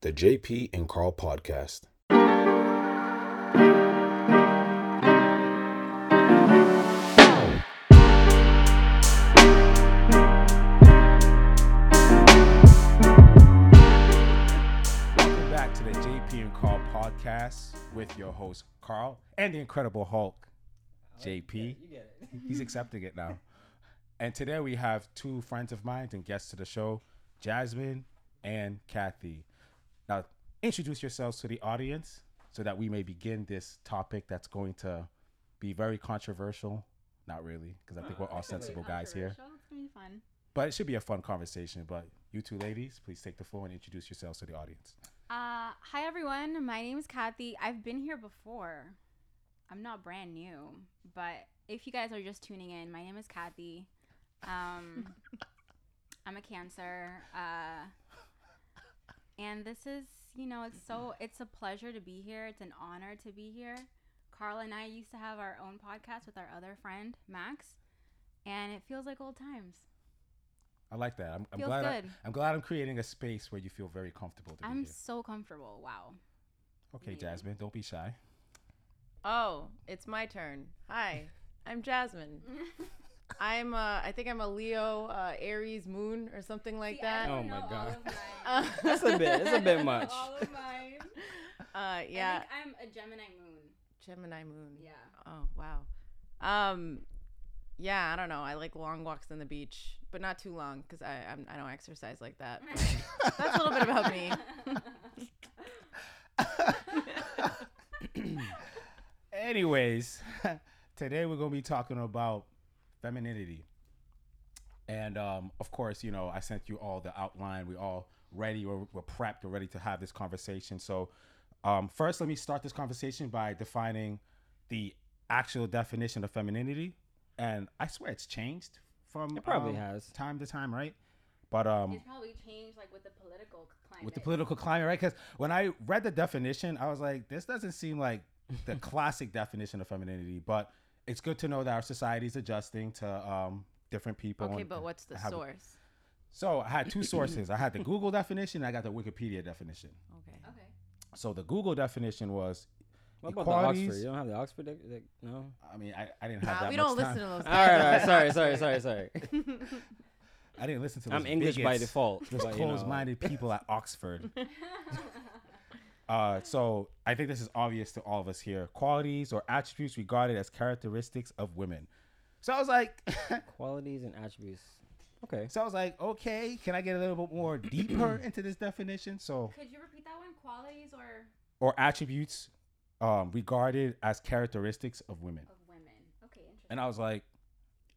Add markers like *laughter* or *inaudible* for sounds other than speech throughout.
the JP and Carl podcast. Welcome back to the JP and Carl podcast with your host Carl and the Incredible Hulk, JP. *laughs* He's accepting it now. And today we have two friends of mine and guests to the show, Jasmine and Kathy. Now, introduce yourselves to the audience so that we may begin this topic that's going to be very controversial. Not really, because I think we're all sensible guys here. It's gonna be fun. But it should be a fun conversation. But you two ladies, please take the floor and introduce yourselves to the audience. Uh, hi everyone. My name is Kathy. I've been here before. I'm not brand new, but if you guys are just tuning in, my name is Kathy. Um, *laughs* I'm a Cancer. Uh, and this is, you know, it's so mm-hmm. it's a pleasure to be here. It's an honor to be here. Carl and I used to have our own podcast with our other friend Max, and it feels like old times. I like that. I'm, I'm Feels glad. I, good. I'm glad I'm creating a space where you feel very comfortable to be I'm here. so comfortable. Wow. Okay, Yeah. Jasmine, don't be shy. Oh, it's my turn. Hi, I'm Jasmine. *laughs* I'm uh I think I'm a Leo uh Aries moon or something like See, I that. don't Oh my know all God. of mine. *laughs* Uh, *laughs* That's a bit. It's a bit much. all of mine. *laughs* uh yeah, I think I'm a Gemini moon. Gemini moon. Yeah. Oh, wow. Um yeah, I don't know. I like long walks on the beach, but not too long cuz I I'm, I don't exercise like that. That's a little bit about me. Anyways, today we're gonna be talking about femininity, and um, of course, you know, I sent you all the outline. We all ready. We're, we're prepped. We're ready to have this conversation. So, um, first, let me start this conversation by defining the actual definition of femininity, and I swear it's changed from It probably um, has. time to time, right? But um, It's probably changed like with the political climate. with the political climate, right? Because when I read the definition, I was like, this doesn't seem like the *laughs* classic definition of femininity. But it's good to know that our society is adjusting to um, different people. Okay, and- but what's the I have- source? So I had two *clears throat* sources. I had the Google definition. And I got the Wikipedia definition. Okay. Okay. So the Google definition was, What about the Oxford? You don't have the Oxford? dec- dec- no. I mean, I, I didn't have Nah, that we much don't time. listen to those. *laughs* All right, all right. Sorry, sorry, sorry, sorry. *laughs* I didn't listen to. Those I'm those English by default. Those but, you know. closed-minded people at Oxford. *laughs* Uh, so I think this is obvious to all of us here. Qualities or attributes regarded as characteristics of women. So I was like, *laughs* Qualities and attributes. Okay. so I was like, okay, can I get a little bit more deeper *clears throat* into this definition? So Could you repeat that one? Qualities or or attributes um, regarded as characteristics of women. of women? Okay, interesting. And I was like,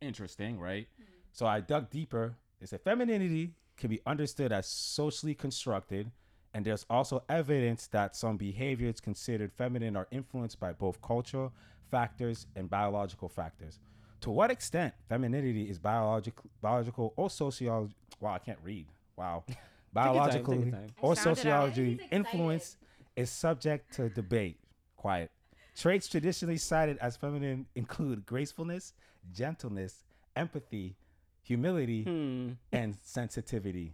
interesting, right? So I dug deeper. It said femininity can be understood as socially constructed, and there's also evidence that some behaviors considered feminine are influenced by both cultural factors and biological factors. To what extent femininity is biological, biological or sociology? Wow, I can't read. Wow, biological *laughs* take your time. or I found it out. sociology influence is subject to debate. Quiet. Traits traditionally cited as feminine include gracefulness, gentleness, empathy, humility, Hmm. and sensitivity.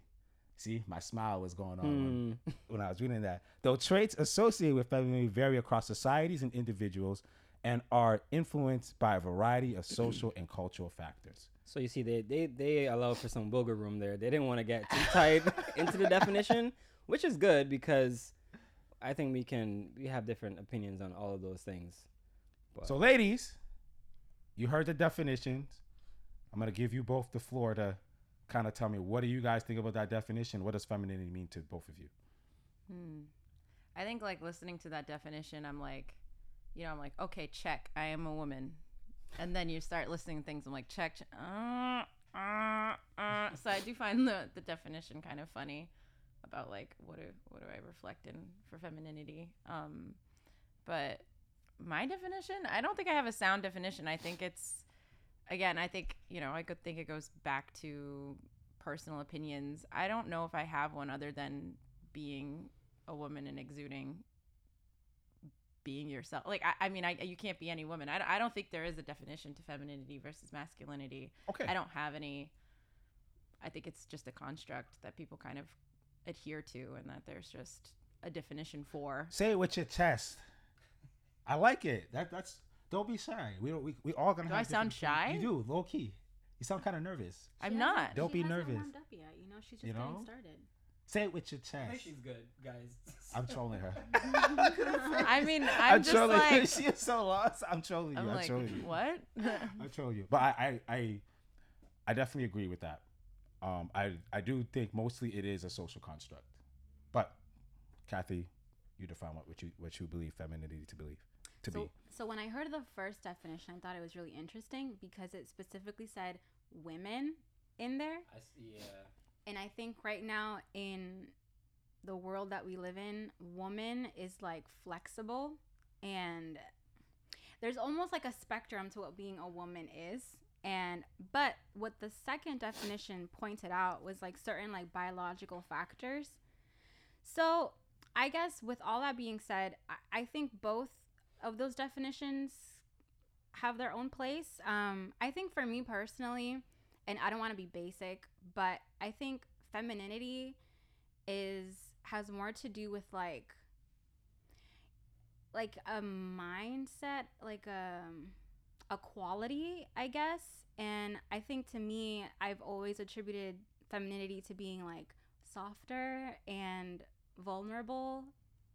See, my smile was going on when, Hmm. *laughs* when I was reading that. Though traits associated with femininity vary across societies and individuals and are influenced by a variety of social and cultural factors. So you see, they they they allow for some wiggle room there. They didn't want to get too tight *laughs* into the definition, which is good because I think we can we have different opinions on all of those things. But So, ladies, you heard the definitions. I'm going to give you both the floor to kind of tell me what do you guys think about that definition? What does femininity mean to both of you? Hmm. I think like listening to that definition, I'm like, you know, I'm like, okay, check, I am a woman, and then you start listening to things. I'm like, check, check uh, uh, uh. so I do find the the definition kind of funny about like what do what do I reflect in for femininity. Um, but my definition, I don't think I have a sound definition. I think it's again, I think you know, I could think it goes back to personal opinions. I don't know if I have one other than being a woman and exuding being yourself. Like, I, I mean, I you can't be any woman. I, I don't think there is a definition to femininity versus masculinity. Okay. I don't have any. I think it's just a construct that people kind of adhere to and that there's just a definition for. Say it with your chest. I like it. That that's. Don't be shy. We don't. We, we all gonna. Do have I sound shy? You do, low key. You sound kind of nervous. I'm not. Don't she be hasn't nervous. warmed up yet. You know, she's just You know? getting started. Say it with your I think chest. she's good, guys. *laughs* I'm trolling her. *laughs* I mean, *laughs* I'm, just trolling her. like She is so lost. I'm trolling you. I'm I'm, like, trolling you. what? I'm troll you. But I, I, I, I definitely agree with that. Um, I, I do think mostly it is a social construct. But, Kathy, you define what, what you what you believe femininity to believe to so, be. so when I heard the first definition, I thought it was really interesting because it specifically said women in there. I see. Yeah. And I think right now in the world that we live in, woman is like flexible and there's almost like a spectrum to what being a woman is. And but what the second definition pointed out was like certain like biological factors. So I guess with all that being said, I, I think both of those definitions have their own place. Um, I think for me personally, and I don't want to be basic, but I think femininity is has more to do with like like a mindset, like a a quality, I guess. And I think to me, I've always attributed femininity to being like softer and vulnerable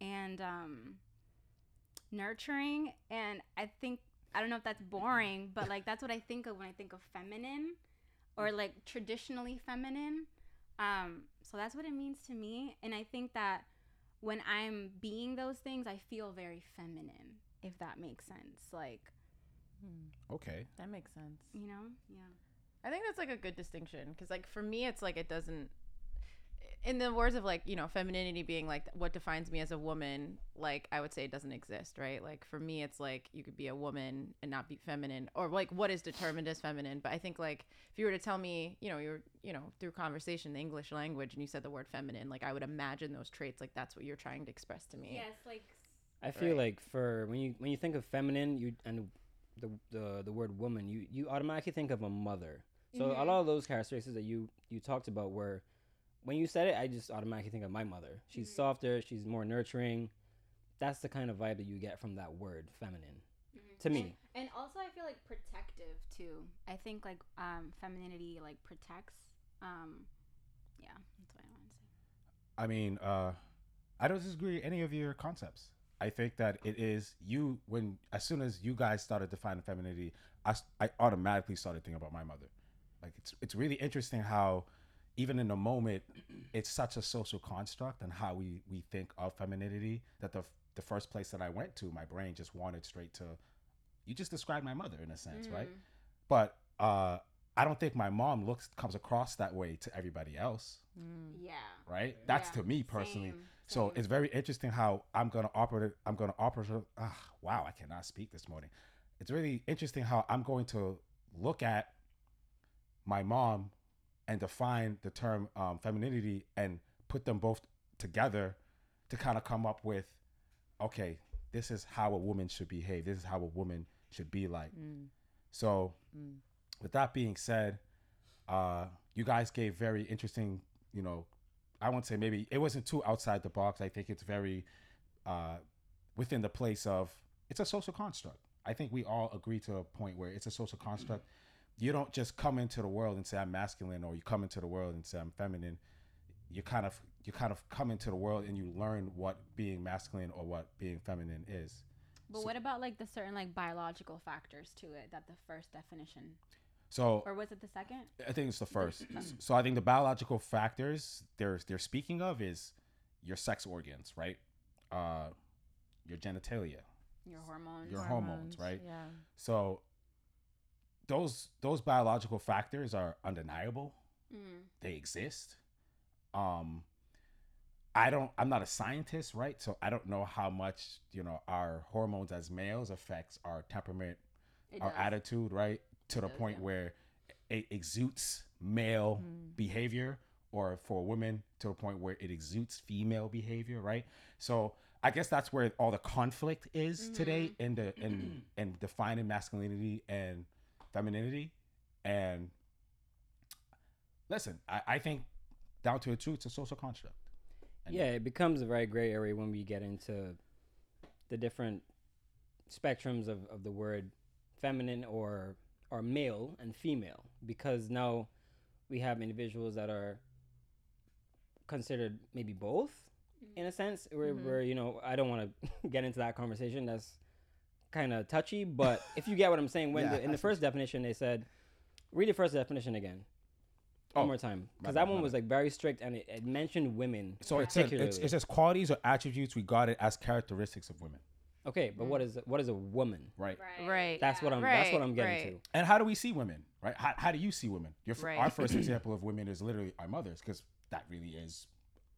and um nurturing and I think I don't know if that's boring, but like that's what I think of when I think of feminine or like traditionally feminine. Um, so that's what it means to me. And I think that when I'm being those things, I feel very feminine, if that makes sense. Like, Hmm, Okay. that makes sense. you know? Yeah. I think that's like a good distinction because, like, for me, it's like it doesn't. In the words of like you know femininity being like what defines me as a woman, like I would say it doesn't exist, right? Like for me, it's like you could be a woman and not be feminine, or like what is determined as feminine. But I think like if you were to tell me, you know, you're you know through conversation, the English language, and you said the word feminine, like I would imagine those traits, like that's what you're trying to express to me. Yes, like I feel Right. like for when you when you think of feminine, you and the the the word woman, you you automatically think of a mother. So a Mhm. lot of those characteristics that you you talked about were when you said it, I just automatically think of my mother. She's Mhm. softer, she's more nurturing. That's the kind of vibe that you get from that word, feminine. Mhm. To me. And also, I feel like protective too. I think like um, femininity like protects. Um, yeah, that's what I want to say. I mean, uh, I don't disagree with any of your concepts. I think that it is you when as soon as you guys started defining femininity, I, I automatically started thinking about my mother. Like it's it's really interesting how even in the moment it's such a social construct and how we we think of femininity that the the first place that I went to, my brain just wanted straight to you just described my mother in a sense, right? Mm. But uh I don't think my mom looks comes across that way to everybody else, Mm. Yeah. right? That's Yeah, to me personally. same, So same. it's very interesting how I'm gonna operate. I'm gonna operate. Ah, wow, I cannot speak this morning. It's really interesting how I'm going to look at my mom and define the term um, femininity and put them both together to kind of come up with, okay, this is how a woman should behave. This is how a woman should be like. Mm. So, Mm. with that being said, uh, you guys gave very interesting, you know, I won't say maybe it wasn't too outside the box. I think it's very uh, within the place of it's a social construct. I think we all agree to a point where it's a social construct. You don't just come into the world and say I'm masculine, or you come into the world and say I'm feminine. You kind of you kind of come into the world and you learn what being masculine or what being feminine is. But So- what about like the certain like biological factors to it that the first definition, So or was it the second? I think it's the first. *clears throat* so I think the biological factors they're they're speaking of is your sex organs, right? Uh, your genitalia. Your hormones. Your hormones, right? Yeah. So those those biological factors are undeniable. Mm. They exist. Um, I don't. I'm not a scientist, right? So I don't know how much you know our hormones as males affects our temperament, It our does. attitude, right? To the does, point yeah. where it exudes male Mm. behavior, or for women to the point where it exudes female behavior, right? So I guess that's where all the conflict is today Mm-hmm. in the in *clears throat* in defining masculinity and femininity. And listen, I, I think down to the truth, it's a social construct. And Yeah, it becomes a very gray area when we get into the different spectrums of, of the word feminine or or male and female because now we have individuals that are considered maybe both in a sense where, Mhm. where you know I don't want to *laughs* get into that conversation that's kind of touchy but *laughs* if you get what I'm saying when Yeah, the, in I the see. first definition they said read the first definition again one Oh, more time because that one my was like very strict and it, it mentioned women So it said, it's, it says qualities or attributes regarded as characteristics of women, Okay, but what mm. is what is a woman? right? Right. That's what I'm. that's what I'm getting right. And how do we see women, right? How, how do you see women? Your, Right. Our first *clears throat* example of women is literally our mothers, because that really is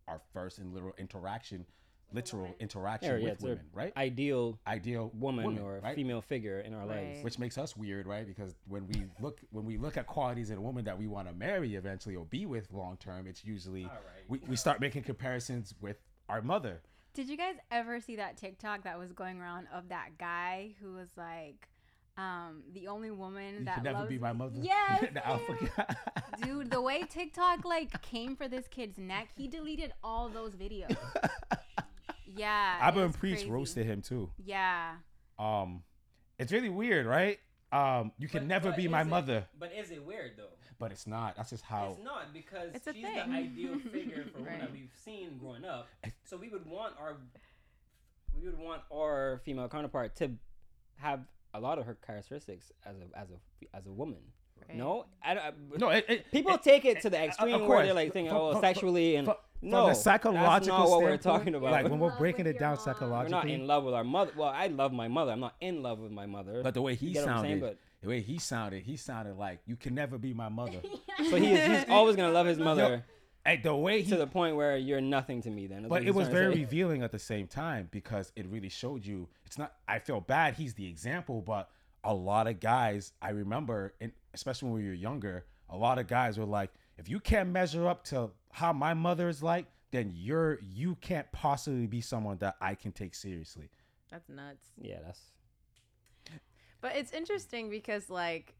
our first and literal interaction, literal interaction. Yeah, yeah, with it's a women, right? Ideal Ideal woman, or right? female figure in our lives. Which makes us weird, right? Because when we look when we look at qualities in a woman that we want to marry eventually or be with long term, it's usually we, we start making comparisons with our mother. Did you guys ever see that TikTok that was going around of that guy who was like, um, the only woman You that could never loves be my mother. Yes, *laughs* the alpha guy. dude. The way TikTok like came for this kid's neck, he deleted all those videos. *laughs* Yeah, I've been was priest crazy. roasted him too. Yeah, Um, it's really weird, right? Um, you can never be my mother, But is it weird though? but it's not. That's just how. It's not because It's she's thing. the ideal *laughs* figure for women that we've seen growing up. So we would want our we would want our female counterpart to have a lot of her characteristics as a as a as a woman. Right. No, I, I, No, it, it, people it- take it to the of extreme where they're like thinking, From- oh, from- sexually and from- no, from the psychological that's not what we're talking about. Like when we're breaking it down your mom. we're psychologically. not in love with our mother. Well, I love my mother. I'm not in love with my mother. But the way he get what sounded, the way he sounded, he sounded like you can never be my mother. *laughs* so he is, he's always gonna love his mother Hey, the way he to the point where you're nothing to me. Then, That's but it was very revealing at the same time because it really showed you it's not i feel bad he's the example but a lot of guys i remember and especially when we were younger a lot of guys were like if you can't measure up to how my mother is like then you're you can't possibly be someone that i can take seriously That's nuts. Yeah, that's But it's interesting because like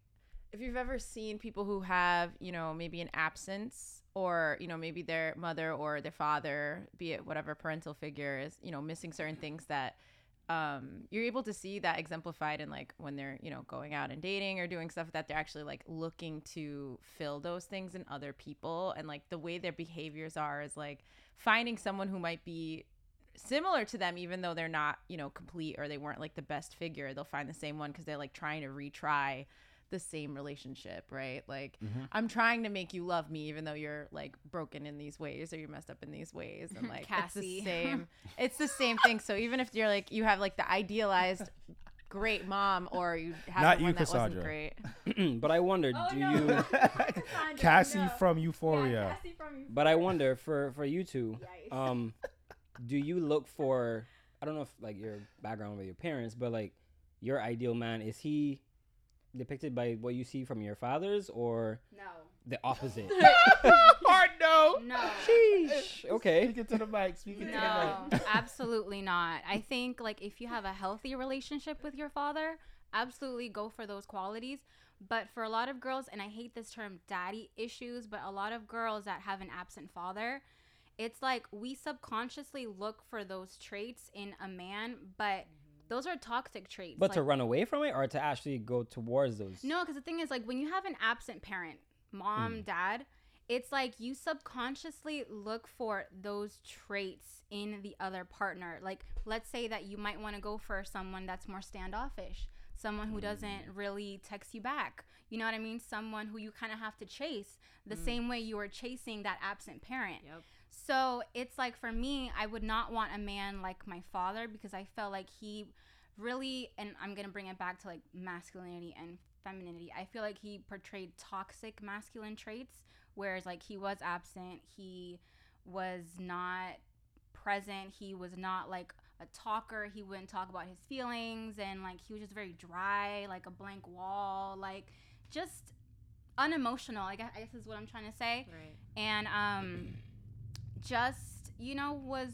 if you've ever seen people who have, you know, maybe an absence or, you know, maybe their mother or their father, be it whatever parental figure is, you know, missing certain things that um you're able to see that exemplified in like when they're, you know, going out and dating or doing stuff that they're actually like looking to fill those things in other people. And like the way their behaviors are is like finding someone who might be similar to them even though they're not you know complete or they weren't like the best figure they'll find the same one because they're like trying to retry the same relationship right like i'm trying to make you love me even though you're like broken in these ways or you're messed up in these ways and *laughs* like it's the same *laughs* it's the same thing so even if you're like you have like the idealized great mom or you have Not you, one that wasn't Cassandra. great *clears throat* but I wonder, Oh, do no. you? *laughs* cassie from euphoria But I wonder for for you two, Yikes. um, do you look for? I don't know if like your background with your parents, but like your ideal man is he depicted by what you see from your fathers or no, the opposite? *laughs* hard no no. Sheesh. Okay. speak it to the mic speak it to the No, mic *laughs* absolutely not. I think like if you have a healthy relationship with your father, absolutely go for those qualities. But for a lot of girls, and I hate this term daddy issues, but a lot of girls that have an absent father, it's like we subconsciously look for those traits in a man, but those are toxic traits. But to run away from it or to actually go towards those? no, because the thing is, like, when you have an absent parent, mom, mm. dad, it's like you subconsciously look for those traits in the other partner. Like, let's say that you might want to go for someone that's more standoffish, someone who doesn't mm. really text you back. You know what I mean? Someone who you kind of have to chase the mm. same way you were chasing that absent parent. Yep. So it's like for me, I would not want a man like my father because I felt like he really, and I'm gonna bring it back to like masculinity and femininity. I feel like he portrayed toxic masculine traits, whereas like he was absent, he was not present, he was not like a talker, he wouldn't talk about his feelings, and like he was just very dry, like a blank wall, like just unemotional. I guess, I guess is what I'm trying to say right and um just you know was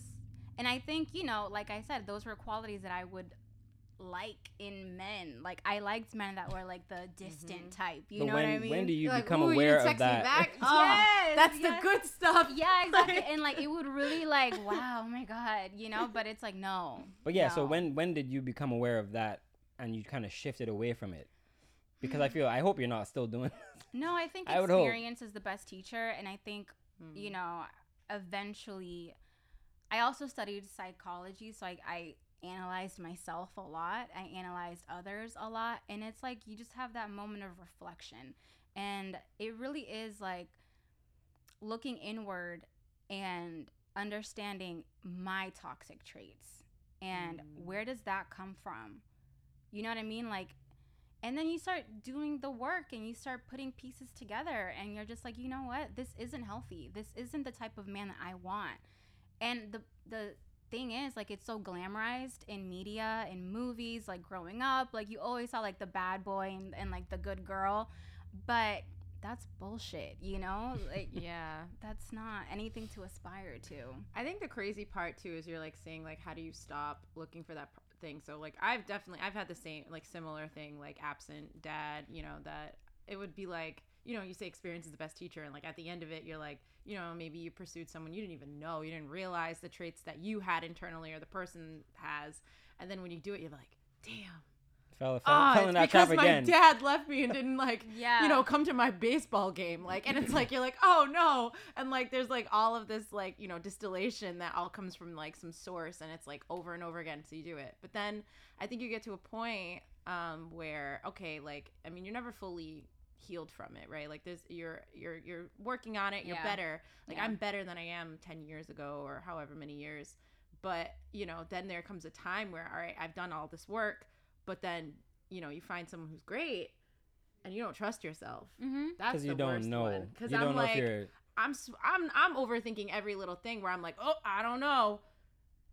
and i think you know like i said those were qualities that i would like in men. Like I liked men that were like the distant mm-hmm. type. You but know when what I mean? when do you You're become "Ooh, you aware didn't of text me that? back? *laughs* Oh, Yes, that's yes. the good stuff. *laughs* yeah, exactly. and like it would really like, wow, oh my god, you know. But it's like no. But yeah, so when when did you become aware of that and you kind of shifted away from it? Because I hmm. feel I hope you're not still doing. *laughs* No, I think I experience is the best teacher, and I think you hmm. know eventually. I also studied psychology, so I, I analyzed myself a lot. I analyzed others a lot, and it's like you just have that moment of reflection, and it really is like looking inward and understanding my toxic traits and mm. where does that come from? You know what i mean? Like and then you start doing the work and you start putting pieces together and you're just like you know what? This isn't healthy. This isn't the type of man that i want. And the the thing is like it's so glamorized in media in movies like growing up like you always saw like the bad boy and, and like the good girl but that's bullshit you know like *laughs* Yeah. that's not anything to aspire to I think the crazy part too is you're like saying like how do you stop looking for that thing? So like I've definitely I've had the same like similar thing like absent dad, you know, that it would be like you know, you say experience is the best teacher and like at the end of it you're like, you know, maybe you pursued someone you didn't even know, you didn't realize the traits that you had internally or the person has. And then when you do it you're like, damn. fell, fell, Ah, fell in it's that because trap my again. dad left me and didn't like yeah *laughs* you know, come to my baseball game. Like, and it's *laughs* like, you're like, oh no. And like, there's like all of this, like, you know, distillation that all comes from like some source and it's like over and over again. So you do it. But then I think you get to a point um, where, okay, like, I mean, you're never fully healed from it, right? Like, there's, you're, you're, you're working on it. You're Yeah. better. Like, Yeah. I'm better than I am 10 years ago or however many years. But, you know, then there comes a time where, all right, I've done all this work, but then, you know, you find someone who's great and you don't trust yourself. mm-hmm. That's Because you the don't know. Because I'm like. I'm, s- I'm, I'm overthinking every little thing where I'm like, oh, I don't know.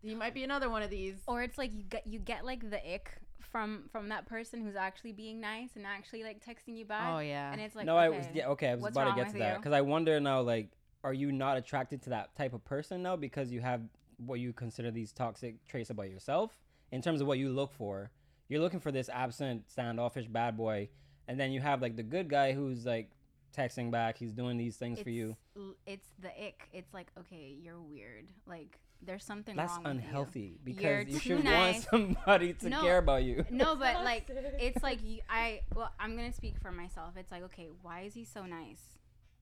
You might be another one of these. or it's like you get you get like the ick from from that person who's actually being nice and actually like texting you back Oh, yeah. and it's like no, okay, I was yeah, okay. I was about to get to that because I wonder now, like, are you not attracted to that type of person now because you have what you consider these toxic traits about yourself in terms of what you look for? You're looking for this absent, standoffish bad boy, and then you have like the good guy who's like texting back. He's doing these things it's, for you. l- it's the ick it's like okay you're weird like there's something That's wrong with you. unhealthy because You're you should nice. want somebody to No, care about you. no but *laughs* like it's like you, i well i'm gonna speak for myself. It's like okay why is he so nice?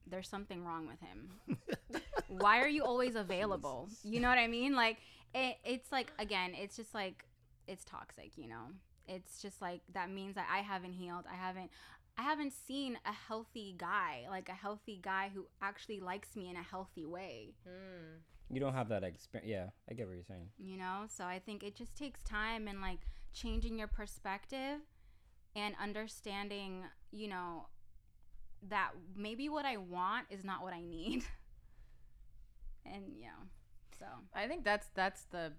There's something wrong with him. *laughs* Why are you always available? You know what i mean? Like it, it's like again it's just like it's toxic you know? It's just like that means that i haven't healed. I haven't i haven't seen a healthy guy like a healthy guy who actually likes me in a healthy way hmm. You don't have that experience. Yeah, I get what you're saying. you know so i think it just takes time and like changing your perspective and understanding you know that maybe what i want is not what i need *laughs* and you know so I think that's that's the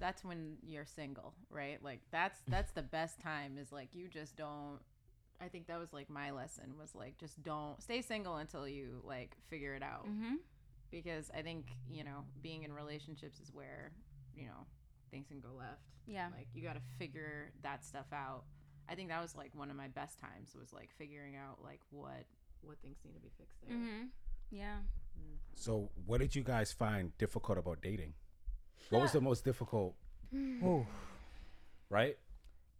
that's when you're single, right? Like that's *laughs* that's the best time is like you just don't I think that was like my lesson was like just don't stay single until you like figure it out. mm-hmm. Because I think, you know, being in relationships is where, you know, things can go left. yeah Like you got to figure that stuff out. I think that was like one of my best times was like figuring out like what what things need to be fixed there. mm-hmm. yeah So, what did you guys find difficult about dating? What was the most difficult? *sighs* Ooh. Right?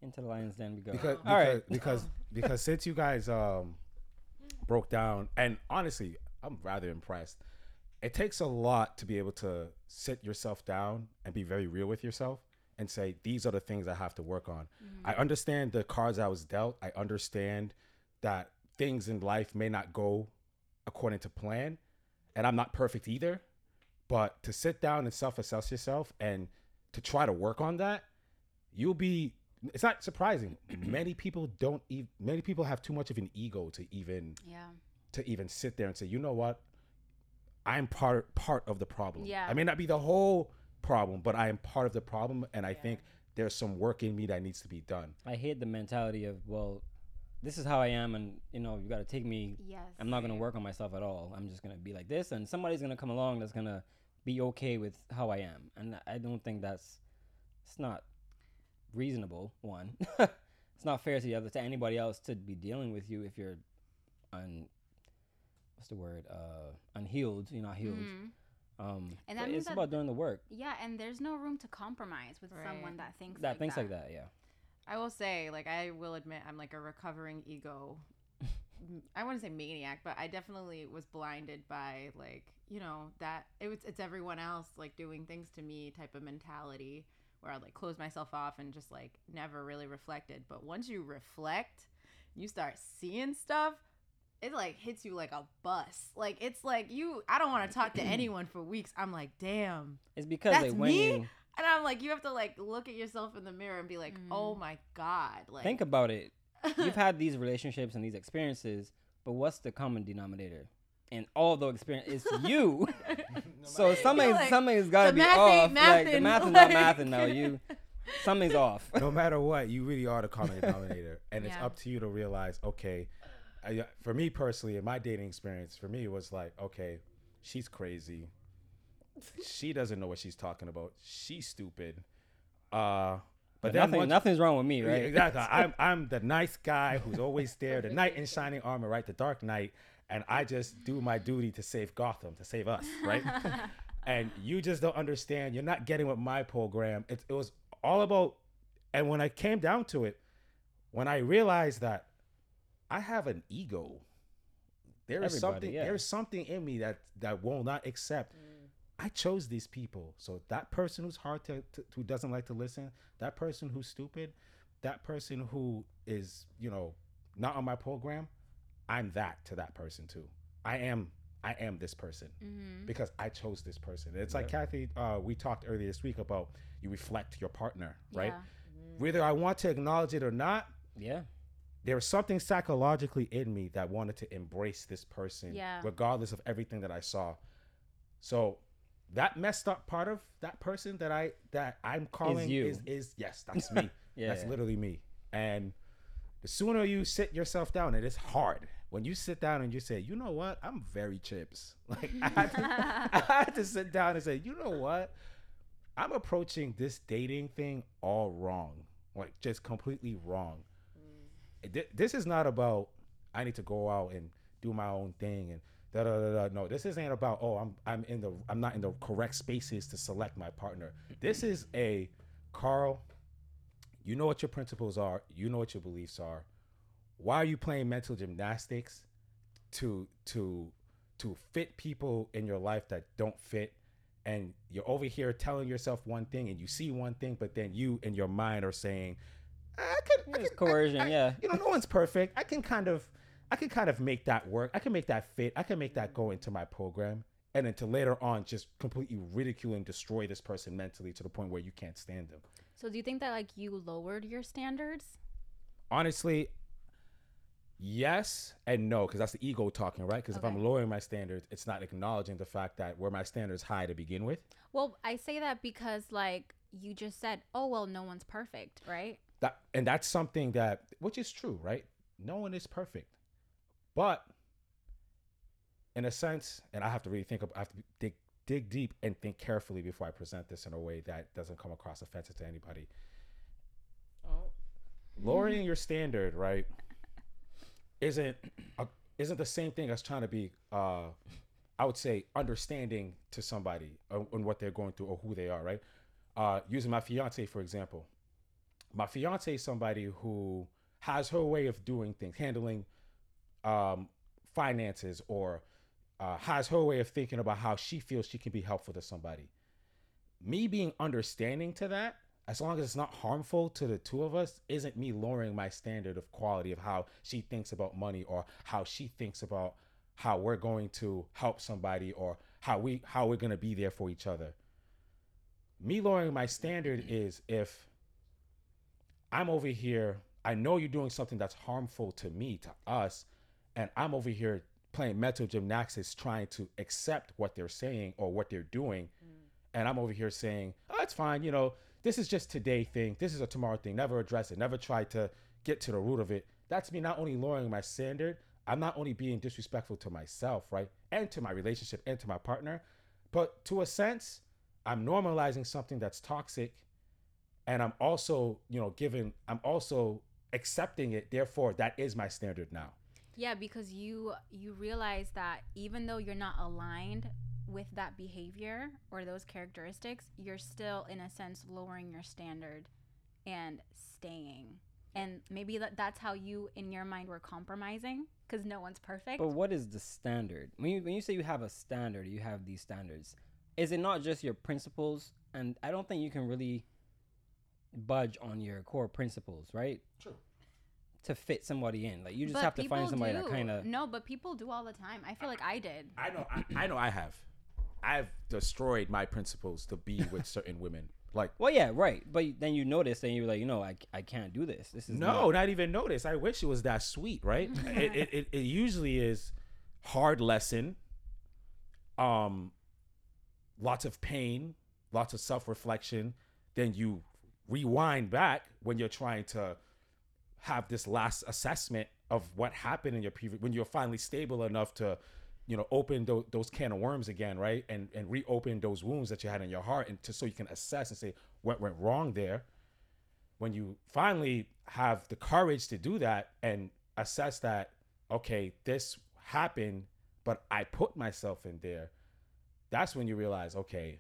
Into the lion's then we go. Because All because, right. because *laughs* because since you guys um broke down, and honestly, I'm rather impressed. It takes a lot to be able to sit yourself down and be very real with yourself and say these are the things I have to work on. Mm-hmm. I understand the cards I was dealt. I understand that things in life may not go according to plan, and I'm not perfect either. But to sit down and self-assess yourself and to try to work on that, you'll be. It's not surprising. *clears throat* many people don't. E- many people have too much of an ego to even yeah to even sit there and say, you know what, I'm part part of the problem. Yeah. I may not be the whole problem, but I am part of the problem, and I think there's some work in me that needs to be done. I hate the mentality of well, this is how I am, and you know you got to take me. yes I'm not gonna work on myself at all. I'm just gonna be like this, and somebody's gonna come along that's gonna be okay with how I am, and I don't think that's it's not reasonable. One, *laughs* it's not fair to the other to anybody else to be dealing with you if you're un what's the word uh unhealed. You're not healed. Mhm. Um, And that means it's that- about doing the work. Yeah, and there's no room to compromise with Right. someone that thinks That like thinks that. like that. Yeah. I will say, like, I will admit, I'm like a recovering ego. I wouldn't say maniac, but I definitely was blinded by like, you know, that it was it's everyone else like doing things to me type of mentality where I like close myself off and just like never really reflected. But once you reflect, you start seeing stuff. It like hits you like a bus. Like it's like you. I don't want to talk to *clears throat* anyone for weeks. I'm like, damn. It's because That's like when me? you And I'm like, you have to like look at yourself in the mirror and be like, Mm. oh my god, like think about it, you've *laughs* had these relationships and these experiences, but what's the common denominator? In all *laughs* *laughs* the experience, it's you. so something's like, something's got to be math off. ain't Like the math is not like- mathing now. You something's off. no matter what, you really are the common denominator, and it's up to you to realize. Okay, I, for me personally, in my dating experience, for me it was like, okay, she's crazy. She doesn't know what she's talking about. She's stupid. Uh, but, But nothing, once- nothing's wrong with me, Yeah, right? Exactly. I'm I'm the nice guy who's always there, the knight in shining armor, right? The Dark Knight, and I just do my duty to save Gotham, to save us, right? *laughs* and you just don't understand. You're not getting what my program. It, it was all about, and when I came down to it, when I realized that I have an ego, there is Everybody, something. yeah. There's something in me that that will not accept. I chose these people. So that person who's hard to, to who doesn't like to listen, that person who's stupid, that person who is, you know, not on my program, I'm that to that person too. I am I am this person Mm-hmm. because I chose this person. It's like Kathy, uh, we talked earlier this week about you reflect your partner, right? Yeah. Whether I want to acknowledge it or not, Yeah. There was something psychologically in me that wanted to embrace this person, Yeah. regardless of everything that I saw. So that messed up part of that person that I that I'm calling you. is is yes, that's me. *laughs* Yeah, that's yeah. literally me. And the sooner you sit yourself down, and it's hard when you sit down and you say, you know what, I'm very chips. *laughs* Like I had, to, *laughs* I had to sit down and say, you know what, I'm approaching this dating thing all wrong, like just completely wrong. Th- This is not about I need to go out and do my own thing and da da da da. No, this isn't about oh I'm I'm in the I'm not in the correct spaces to select my partner. This is a Carl. You know what your principles are. You know what your beliefs are. Why are you playing mental gymnastics to to to fit people in your life that don't fit? And you're over here telling yourself one thing, and you see one thing, but then you in your mind are saying, "I can, I It's can- coercion, I- I- yeah. You know, no one's perfect. I can kind of, I can kind of make that work. I can make that fit. I can make that go into my program, and then to later on just completely ridicule and destroy this person mentally to the point where you can't stand them. So do you think that like you lowered your standards? honestly, yes and no, because that's the ego talking, right? Because if I'm lowering my standards, it's not acknowledging the fact that where my standards high to begin with. Well, I say that because like you just said, oh well, no one's perfect, right? That and that's something that which is true, right? No one is perfect, but in a sense, and I have to really think. Of, I have to dig dig deep and think carefully before I present this in a way that doesn't come across offensive to anybody. lowering your standard right isn't a, isn't the same thing as trying to be uh i would say understanding to somebody on, on what they're going through or who they are right uh using my fiance for example my fiance is somebody who has her way of doing things handling um finances or uh, has her way of thinking about how she feels she can be helpful to somebody me being understanding to that, as long as it's not harmful to the two of us, isn't me lowering my standard of quality of how she thinks about money or how she thinks about how we're going to help somebody or how we how we're going to be there for each other. Me lowering my standard is if I'm over here, I know you're doing something that's harmful to me, to us, and I'm over here playing mental gymnastics trying to accept what they're saying or what they're doing mm. and I'm over here saying, "Oh, it's fine. You know, this is just today thing. This is a tomorrow thing. Never address it. Never try to get to the root of it." That's me not only lowering my standard. I'm not only being disrespectful to myself, right, and to my relationship and to my partner, but to a sense, I'm normalizing something that's toxic, and I'm also, you know, giving, I'm also accepting it. Therefore, that is my standard now. Yeah, because you you realize that even though you're not aligned with that behavior or those characteristics, you're still in a sense lowering your standard and staying. And maybe that, that's how you in your mind were compromising because no one's perfect. But what is the standard? When you when you say you have a standard, you have these standards. Is it not just your principles? And I don't think you can really budge on your core principles, right? True. To fit somebody in, like you just But have to find people somebody that kind of. No, but people do all the time. I feel like I did. I know, I, I know, I have, I've destroyed my principles to be with certain women. Like, Well, yeah, right. But then you notice, and you're like, you know, I, I can't do this. This is no, not- not even notice. I wish it was that sweet, right? *laughs* it, it, it, it usually is hard lesson, um, lots of pain, lots of self reflection. Then you rewind back when you're trying to have this last assessment of what happened in your previous when you're finally stable enough to you know open those, those can of worms again right? And and reopen those wounds that you had in your heart and to so you can assess and say what went wrong there. When you finally have the courage to do that and assess that okay this happened but i put myself in there that's when you realize okay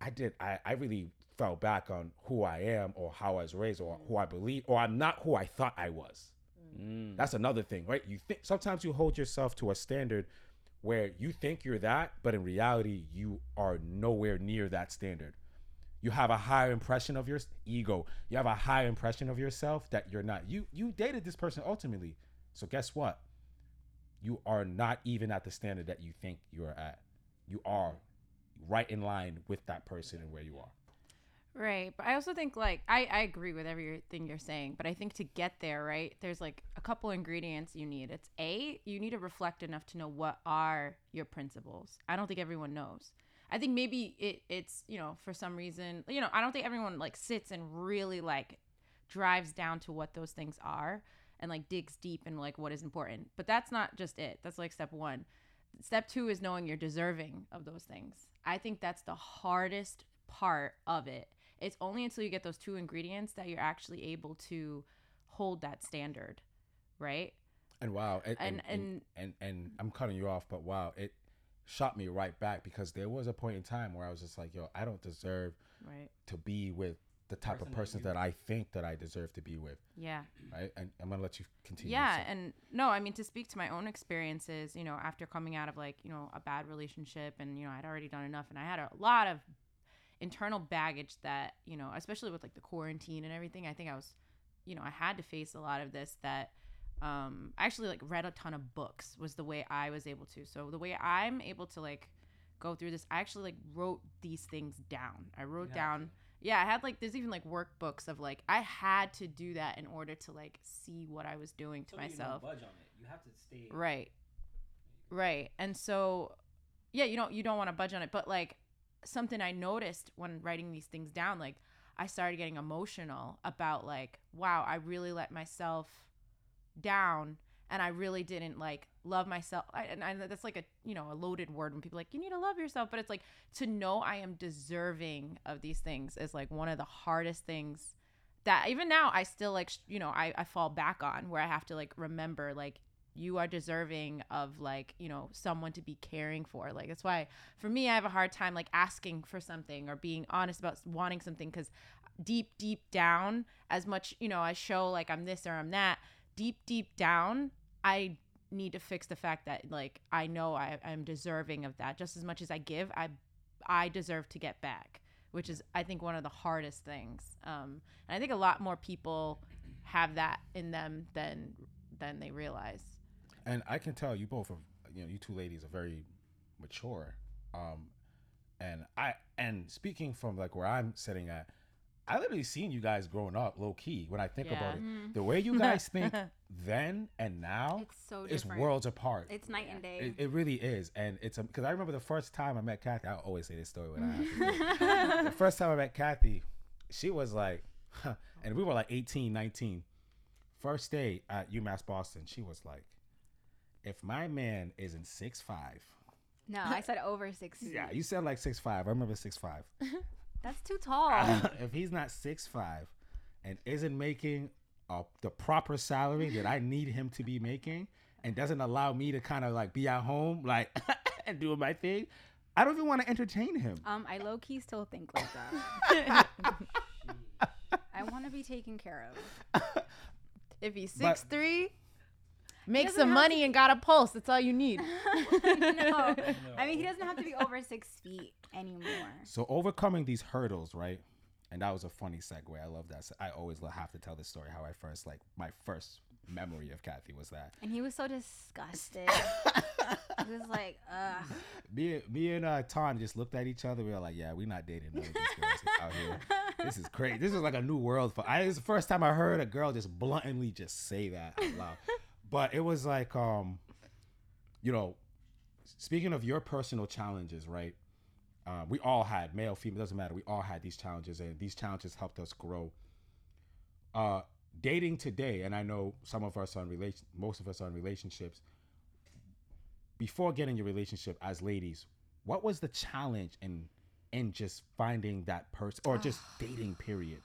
i did i, I really fell back on who i am or how i was raised or who i believe or i'm not who i thought i was. Mm. that's another thing right? You think sometimes you hold yourself to a standard where you think you're that but in reality you are nowhere near that standard. You have a higher impression of your ego. You have a higher impression of yourself that you're not. You you dated this person ultimately. So guess what? You are not even at the standard that you think you are at. You are right in line with that person and where you are Right. But I also think like I, I agree with everything you're saying, but I think to get there, right, there's like a couple ingredients you need. It's A, you need to reflect enough to know what are your principles. I don't think everyone knows. I think maybe it, it's, you know, for some reason, you know, I don't think everyone like sits and really like drives down to what those things are and like digs deep and like what is important. But that's not just it. That's like step one. Step two is knowing you're deserving of those things. I think that's the hardest part of it. It's only until you get those two ingredients that you're actually able to hold that standard, right? And wow, and and, And- and, and, and I'm cutting you off, but wow, it shot me right back because there was a point in time where I was just like, yo, I don't deserve Right. to be with the type of Person that persons you- that I think that I deserve to be with, Yeah. right? And I'm gonna let you continue. Yeah, So- and no, I mean to speak to my own experiences, you know, after coming out of like, you know, a bad relationship and you know, I'd already done enough and I had a lot of internal baggage that, you know, especially with like the quarantine and everything, I think I was, you know, I had to face a lot of this that um I actually like read a ton of books was the way I was able to. So the way I'm able to like go through this, I actually like wrote these things down. I wrote down yeah, I had like there's even like workbooks of like I had to do that in order to like see what I was doing to myself. budge on it. You have to stay. Right. Right. And so yeah, you don't you don't want to budge on it, but like something I noticed when writing these things down like I started getting emotional about like wow, I really let myself down and I really didn't like love myself. I, and I, that's like a you know a loaded word when people like you need to love yourself, but it's like to know I am deserving of these things is like one of the hardest things that even now I still like you know I, I fall back on where I have to like remember like you are deserving of like you know someone to be caring for. Like that's why for me I have a hard time like asking for something or being honest about wanting something because deep deep down as much you know I show like I'm this or I'm that deep deep down I need to fix the fact that like I know I, I'm deserving of that. Just as much as I give I I deserve to get back which is I think one of the hardest things. Um and I think a lot more people have that in them than than they realize and I can tell you both are, you know, you two ladies are very mature. Um, and I and speaking from like where I'm sitting at, I literally seen you guys growing up low key. When I think Yeah. about it, the way you guys think *laughs* then and now It's so is different. worlds apart. It's night and day. It, it really is, and it's because I remember the first time I met Kathy. I always say this story when I have to *laughs* the first time I met Kathy, she was like, *laughs* and we were like 18, 19. First day at UMass Boston, she was like, if my man isn't six five, no, I said over six. *laughs* yeah, you said like six five. I remember six five. *laughs* That's too tall. *laughs* if he's not six five and isn't making uh, the proper salary that I need him to be making, and doesn't allow me to kind of like be at home like and doing my thing, I don't even want to entertain him. um, I low key still think like that. I want to be taken care of. If he's But- six three, make some have money and got a pulse. That's all you need. *laughs* no, I mean he doesn't have to be over six feet anymore. So overcoming these hurdles, right? And that was a funny segue. I love that. I always have to tell this story how I first like my first memory of Kathy was that And he was so disgusted. *laughs* he was like, ugh. me, me and uh, Tom just looked at each other. We were like, "Yeah, we're not dating none of these girls out here. This is crazy. This is like a new world for." I it's the first time I heard a girl just bluntly just say that out loud. But it was like, um, you know, speaking of your personal challenges, right? Uh, we all had male, female, doesn't matter. We all had these challenges, and these challenges helped us grow. Uh, dating today, and I know some of us are in relation, most of us are in relationships. Before getting your relationship as ladies, what was the challenge in in just finding that person or just dating? Period.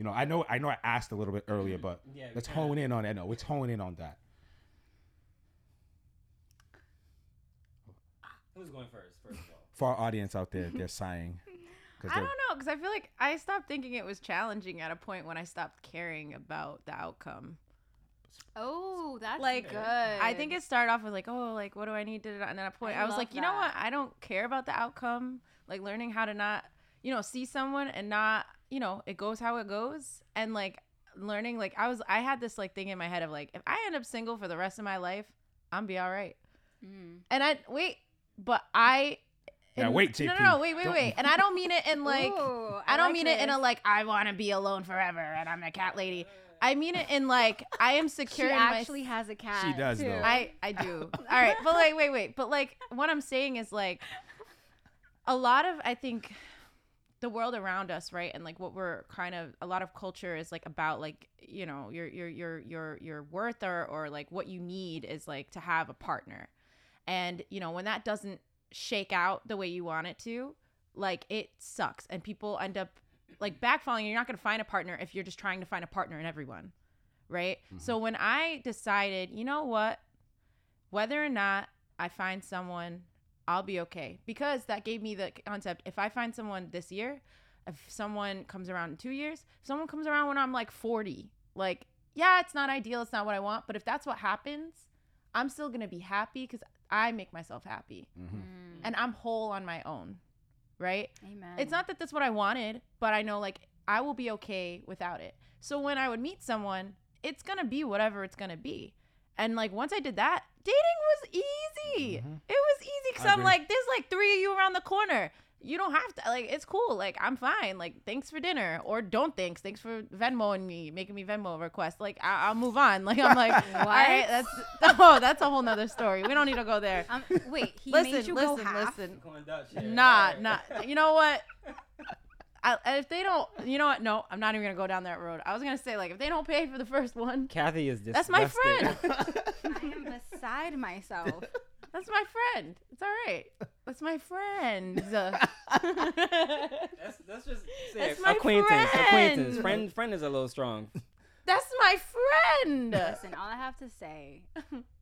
You know, I know, I know, I asked a little bit earlier, mm. but Yeah, let's kinda- hone in on that. No, let's hone in on that. Who's going first? First of all. For our audience out there, they're *laughs* sighing. I don't know because I feel like I stopped thinking it was challenging at a point when I stopped caring about the outcome. Oh, that's Like, good. I think it started off with like, oh, like what do I need to? And at a point, I I, was love like, you know what? I don't care about the outcome. Like learning how to not, you know, see someone and not, you know, it goes how it goes, and like learning. Like I was, I had this like thing in my head of like, if I end up single for the rest of my life, I'm be all right. Mm. And I wait, but I. Yeah, and- wait, No, no, no, wait, wait, Don't- wait. And I don't mean it in *laughs* like. Ooh, I don't like mean it in a like I want to be alone forever and I'm a cat lady. I mean it in like I am *laughs* She secure. in my- actually has a cat. She does, too. though. I I do. All right, but like wait wait, but like what I'm saying is like a lot of I think the world around us, right, and like what we're kind of a lot of culture is like about like you know your your your your your worth or or like what you need is like to have a partner, and you know when that doesn't shake out the way you want it to, like it sucks, and people end up like backfalling. You're not going to find a partner if you're just trying to find a partner in everyone, right? Mm-hmm. So when I decided, you know what, whether or not I find someone, I'll be okay because that gave me the concept. If I find someone this year, if someone comes around in two years, if someone comes around when I'm like 40, like, yeah, it's not ideal. It's not what I want. But if that's what happens, I'm still going to be happy because I make myself happy Mhm. Mm, and I'm whole on my own, right? amen. It's not that that's what I wanted, but I know like I will be okay without it. So when I would meet someone, it's gonna be whatever it's gonna be. And like once I did that, dating was easy. Mhm. It was easy because I I'm agree. like, there's like three of you around the corner. You don't have to like it's cool. Like I'm fine. Like thanks for dinner or don't thanks. Thanks for Venmoing me, making me Venmo request. Like I- I'll move on. *laughs* Like I'm like, *laughs* all right, that's *laughs* oh that's a whole nother story. We don't need to go there. Um, wait, he listen, made you listen, go half. listen. Going Dutch. Nah, nah. You know what? I, if they don't, you know what? No, I'm not even gonna go down that road. I was gonna say like if they don't pay for the first one, Kathy is That's my friend. *laughs* I am beside myself. that's my friend. It's all right. That's my friend. *laughs* Let's, let's just say That's my acquaintance. Acquaintance. friend. Friend. Friend is a little strong. that's my friend. Listen, all I have to say,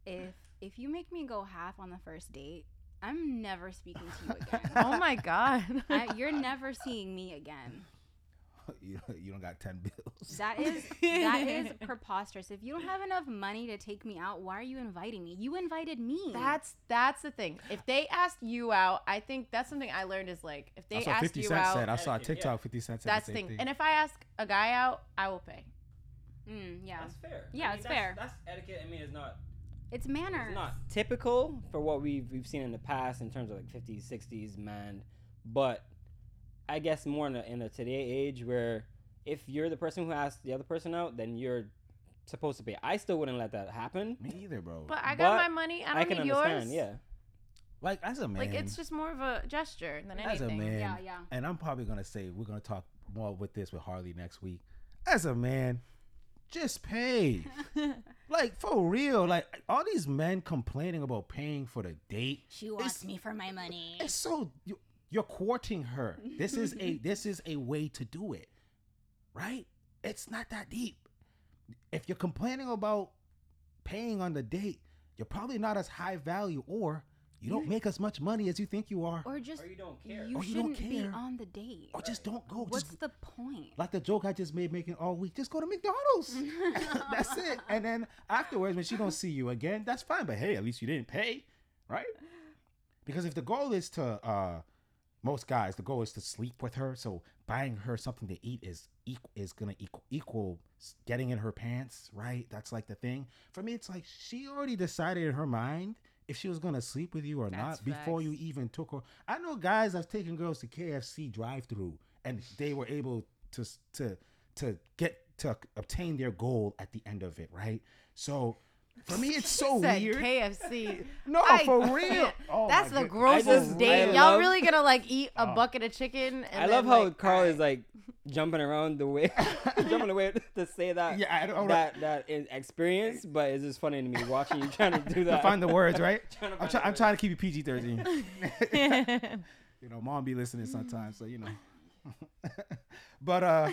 if if you make me go half on the first date, I'm never speaking to you *laughs* again. Oh my god. *laughs* I, you're never seeing me again. *laughs* you, you don't got 10 bills. That is that is preposterous. If you don't have enough money to take me out, why are you inviting me? You invited me. That's that's the thing. If they asked you out, I think that's something I learned is like if they That's asked 50 you Cent out, said. I saw a Etiquette, yeah. TikTok 50 Cent that's the the thing. thing. And if I ask a guy out, I will pay. mm, yeah. That's fair. Yeah, it's fair. That's etiquette. I mean, it's not. It's manners. It's not typical for what we've we've seen in the past in terms of like 50s, 60s man, but I guess more in a, in a today age where if you're the person who asked the other person out, then you're supposed to pay. I still wouldn't let that happen. Me either, bro. But I got But my money. I don't I can need understand. yours. Yeah. like, as a man, Like it's just more of a gesture than as a anything. man, Yeah, yeah. and I'm probably gonna say we're gonna talk more with this with Harley next week. As a man, just pay. *laughs* like for real. Like all these men complaining about paying for the date. She wants me for my money. It's so you, you're courting her. This is a *laughs* this is a way to do it. Right? It's not that deep. If you're complaining about paying on the date, you're probably not as high value or you don't make as much money as you think you are. Or just Or you don't care. You Or you don't shouldn't be care. on the date. Or just don't go. What's Just the point? like the joke I just made making all week. Just go to McDonald's. *laughs* *laughs* that's it. And then afterwards, when she don't see you again, that's fine. But hey, at least you didn't pay, right? Because if the goal is to, uh, most guys, the goal is to sleep with her. So buying her something to eat is equal is gonna equal equal getting in her pants, right? That's like the thing. For me, it's like she already decided in her mind if she was gonna sleep with you or That's not before you even took her. I know guys have taken girls to KFC drive-through and they were able to to to get to obtain their goal at the end of it, right? So for me, it's *laughs* so Said weird. KFC. *laughs* no, I for real. *laughs* Oh That's the grossest just- date. Y'all love- really gonna like eat a Oh. bucket of chicken? And I love then, how like, Carl alright. is like jumping around the way, jumping away to say that. Yeah, I don't- that that is experience, but it's just funny to me watching you trying to do to that. find the words, right? Trying to I'm, find try- the I'm words. trying to keep it PG 13. you know, mom be listening sometimes, so you know. but uh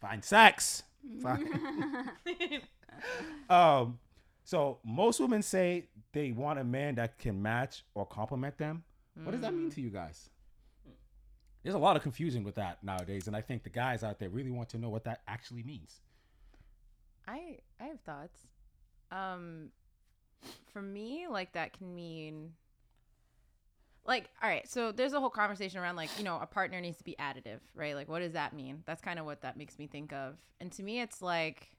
find sex. Find- *laughs* um so most women say they want a man that can match or complement them. What does that mean to you guys? There's a lot of confusion with that nowadays, and I think the guys out there really want to know what that actually means. I I have thoughts. Um, for me, like that can mean, like, all right. So there's a whole conversation around like you know a partner needs to be additive, right? Like, what does that mean? That's kind of what that makes me think of. And to me, it's like,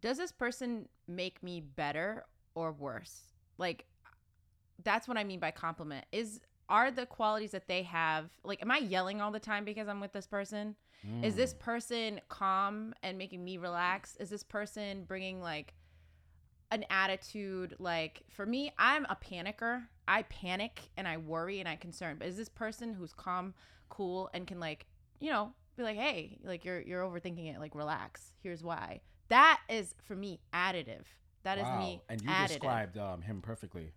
does this person make me better or worse? Like, that's what I mean by compliment. Is are the qualities that they have like am I yelling all the time because I'm with this person? Is Mm. this person calm and making me relax? Is this person bringing like an attitude like for me, I'm a panicker. I panic and I worry and I concern. But is this person who's calm, cool and can like, you know, be like, "Hey, like you're you're overthinking it. Like relax. Here's why." That is for me additive. That is Wow. me And you additive. described um, him perfectly.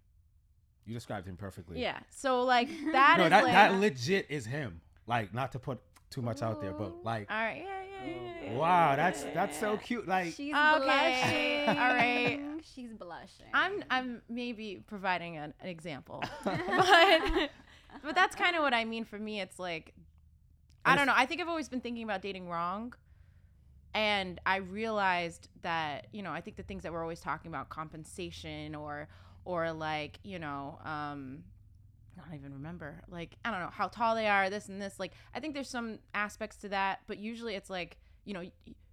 You described him perfectly. Yeah. So *laughs* like that no, is that, like that legit is him. Like, not to put too much out there, but like, all right. Yeah, yeah, yeah, yeah. wow, that's that's so cute. Like, She's Okay, blushing. all right. *laughs* She's blushing. I'm I'm maybe providing an, an example, *laughs* but but that's kind of what I mean. For me, it's like I don't know. I think I've always been thinking about dating wrong, and I realized that you know I think the things that we're always talking about compensation or or like you know um I don't even remember like I don't know how tall they are this and this like I think there's some aspects to that but usually it's like you know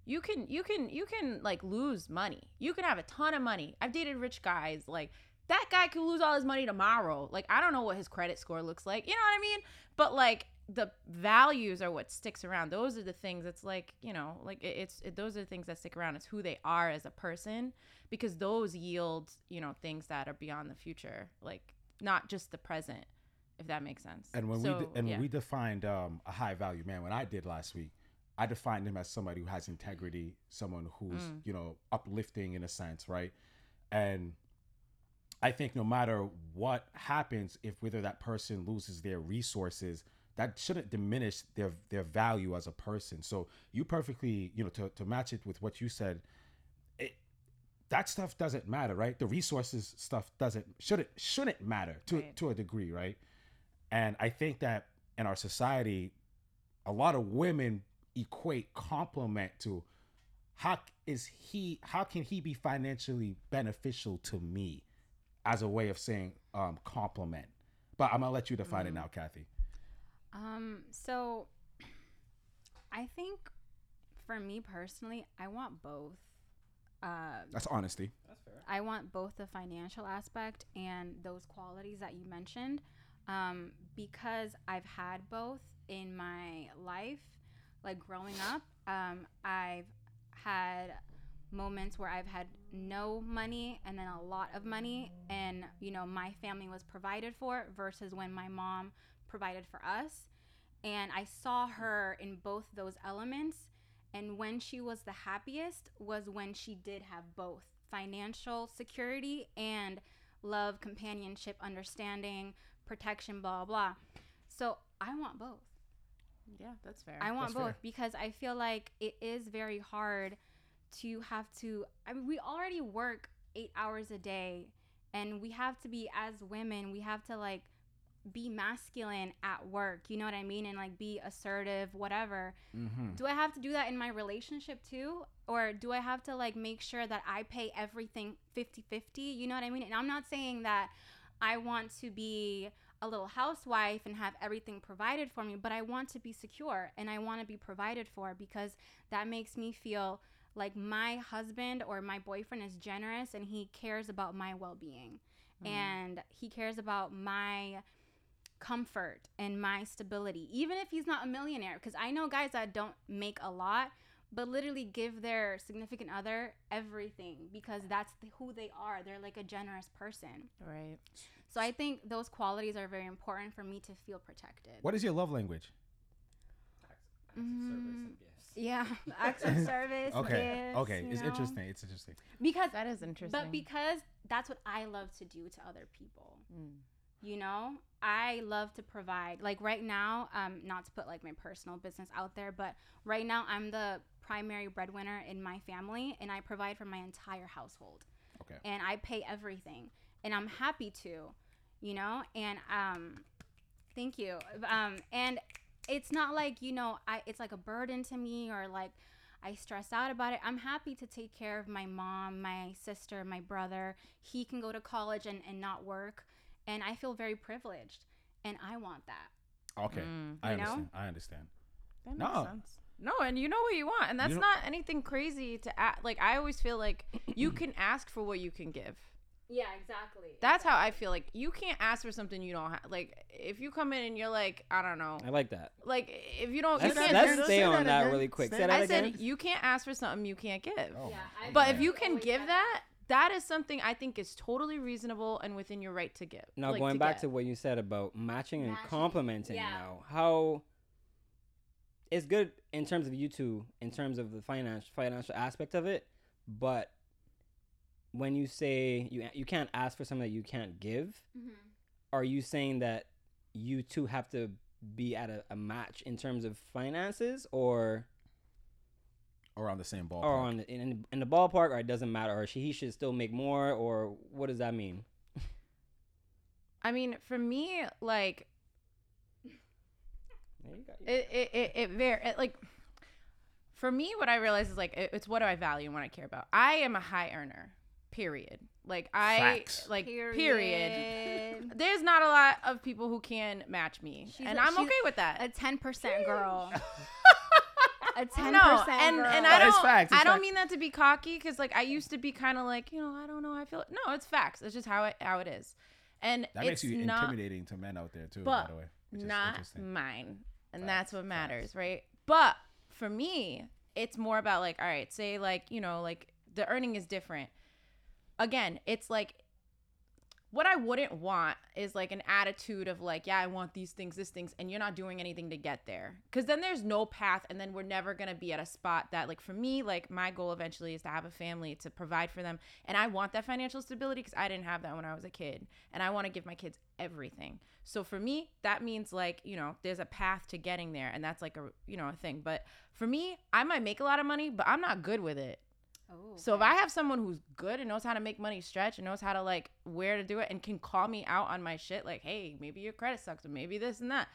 you can you can you can like lose money. You can have a ton of money. I've dated rich guys like that guy could lose all his money tomorrow. Like I don't know what his credit score looks like you know what I mean? But like the values are what sticks around those are the things it's like you know like it, it's it, those are the things that stick around it's who they are as a person because those yield you know things that are beyond the future like not just the present if that makes sense and when So, we de- and yeah. when we defined um, a high value man, when I did last week, I defined him as somebody who has integrity, someone who's Mm. you know uplifting in a sense, right? And I think no matter what happens, if whether that person loses their resources, that shouldn't diminish their their value as a person. So you perfectly, you know, to, to match it with what you said, it that stuff doesn't matter, right? The resources stuff doesn't shouldn't shouldn't matter to Right. to a degree, right? And I think that in our society, a lot of women equate compliment to how is he how can he be financially beneficial to me as a way of saying um compliment. But I'm gonna let you define it now, Kathy. Um, so I think for me personally, I want both. Uh, That's honesty. I want both the financial aspect and those qualities that you mentioned um, because I've had both in my life. Like growing up, um, I've had moments where I've had no money and then a lot of money, and you know, my family was provided for versus when my mom provided for us. And I saw her in both those elements. And when she was the happiest was when she did have both financial security and love, companionship, understanding, protection, blah, blah. So I want both. Yeah, that's fair. I want That's both fair. because I feel like it is very hard to have to. I mean, we already work eight hours a day, and we have to be as women. We have to like be masculine at work. You know what I mean? And like be assertive, whatever. Mm-hmm. Do I have to do that in my relationship too? Or do I have to like make sure that I pay everything 50 50? You know what I mean? And I'm not saying that I want to be a little housewife and have everything provided for me, but I want to be secure and I want to be provided for because that makes me feel like my husband or my boyfriend is generous and he cares about my well being and he cares about my comfort and my stability, even if he's not a millionaire. Because I know guys that don't make a lot, but literally give their significant other everything because that's the, who they are. They're like a generous person. right. So I think those qualities are very important for me to feel protected. What is your love language? Mm, Yeah, *laughs* acts of *laughs* service. Okay. gifts, okay. It's know? interesting. It's interesting. because That is interesting. but because that's what I love to do to other people. Mm. You know, I love to provide. Like right now, um, not to put like my personal business out there, but right now I'm the primary breadwinner in my family, and I provide for my entire household. Okay. And I pay everything, and I'm happy to, you know. And um, thank you. Um, and it's not like you know, I it's like a burden to me or like I stress out about it. I'm happy to take care of my mom, my sister, my brother. He can go to college and, and not work. And I feel very privileged. And I want that. Okay. Mm. I You know? understand. I understand. That makes No. sense. No, and you know what you want, and that's know- not anything crazy to ask. Like I always feel like you can *clears throat* ask for what you can give. Yeah, exactly. That's how I feel. Like you can't ask for something you don't have. Like if you come in and you're like, I don't know, I like that. like if you don't, Let's, you can't. let's again. stay Say on that that really quick. Say Say that that I again. said you can't ask for something you can't give. Oh, yeah, But if you can give said that, that is something I think is totally reasonable and within your right to give. Now like, going back get. to what you said about matching and Matching, complimenting yeah. now, how it's good in terms of you two, in terms of the financial financial aspect of it, but when you say you you can't ask for something that you can't give, Mhm. are you saying that you two have to be at a, a match in terms of finances or Or on the same ballpark. Oh, or on the, in, in the ballpark or it doesn't matter or she, he should still make more or what does that mean? *laughs* I mean, for me, like There you go. it it it, it very it, like for me what i realize is like it, it's what do i value and what i care about i am a high earner period like i Facts. like period. Period. *laughs* there's not a lot of people who can match me She's and a- i'm okay with that A 10% girl. *laughs* A 10% no, and girl. and I don't facts, it's I don't facts. mean that to be cocky because like I used to be kind of like you know I don't know I feel no it's facts it's just how it how it is, and that it's makes you not intimidating to men out there too. But by the way, which not mine and Facts, that's what facts. matters right but for me it's more about like all right say like you know like the earning is different again it's like what i wouldn't want is like an attitude of like yeah i want these things this things and you're not doing anything to get there. Because then there's no path and then we're never to be at a spot that like for me like my goal eventually is to have a family to provide for them and i want that financial stability because i didn't have that when i was a kid and i want to give my kids everything. So for me that means like you know there's a path to getting there and that's like a you know a thing. But for me i might make a lot of money but i'm not good with it Oh, so if I have someone who's good and knows how to make money stretch and knows how to like where to do it and can call me out on my shit, like, hey, maybe your credit sucks or maybe this and that.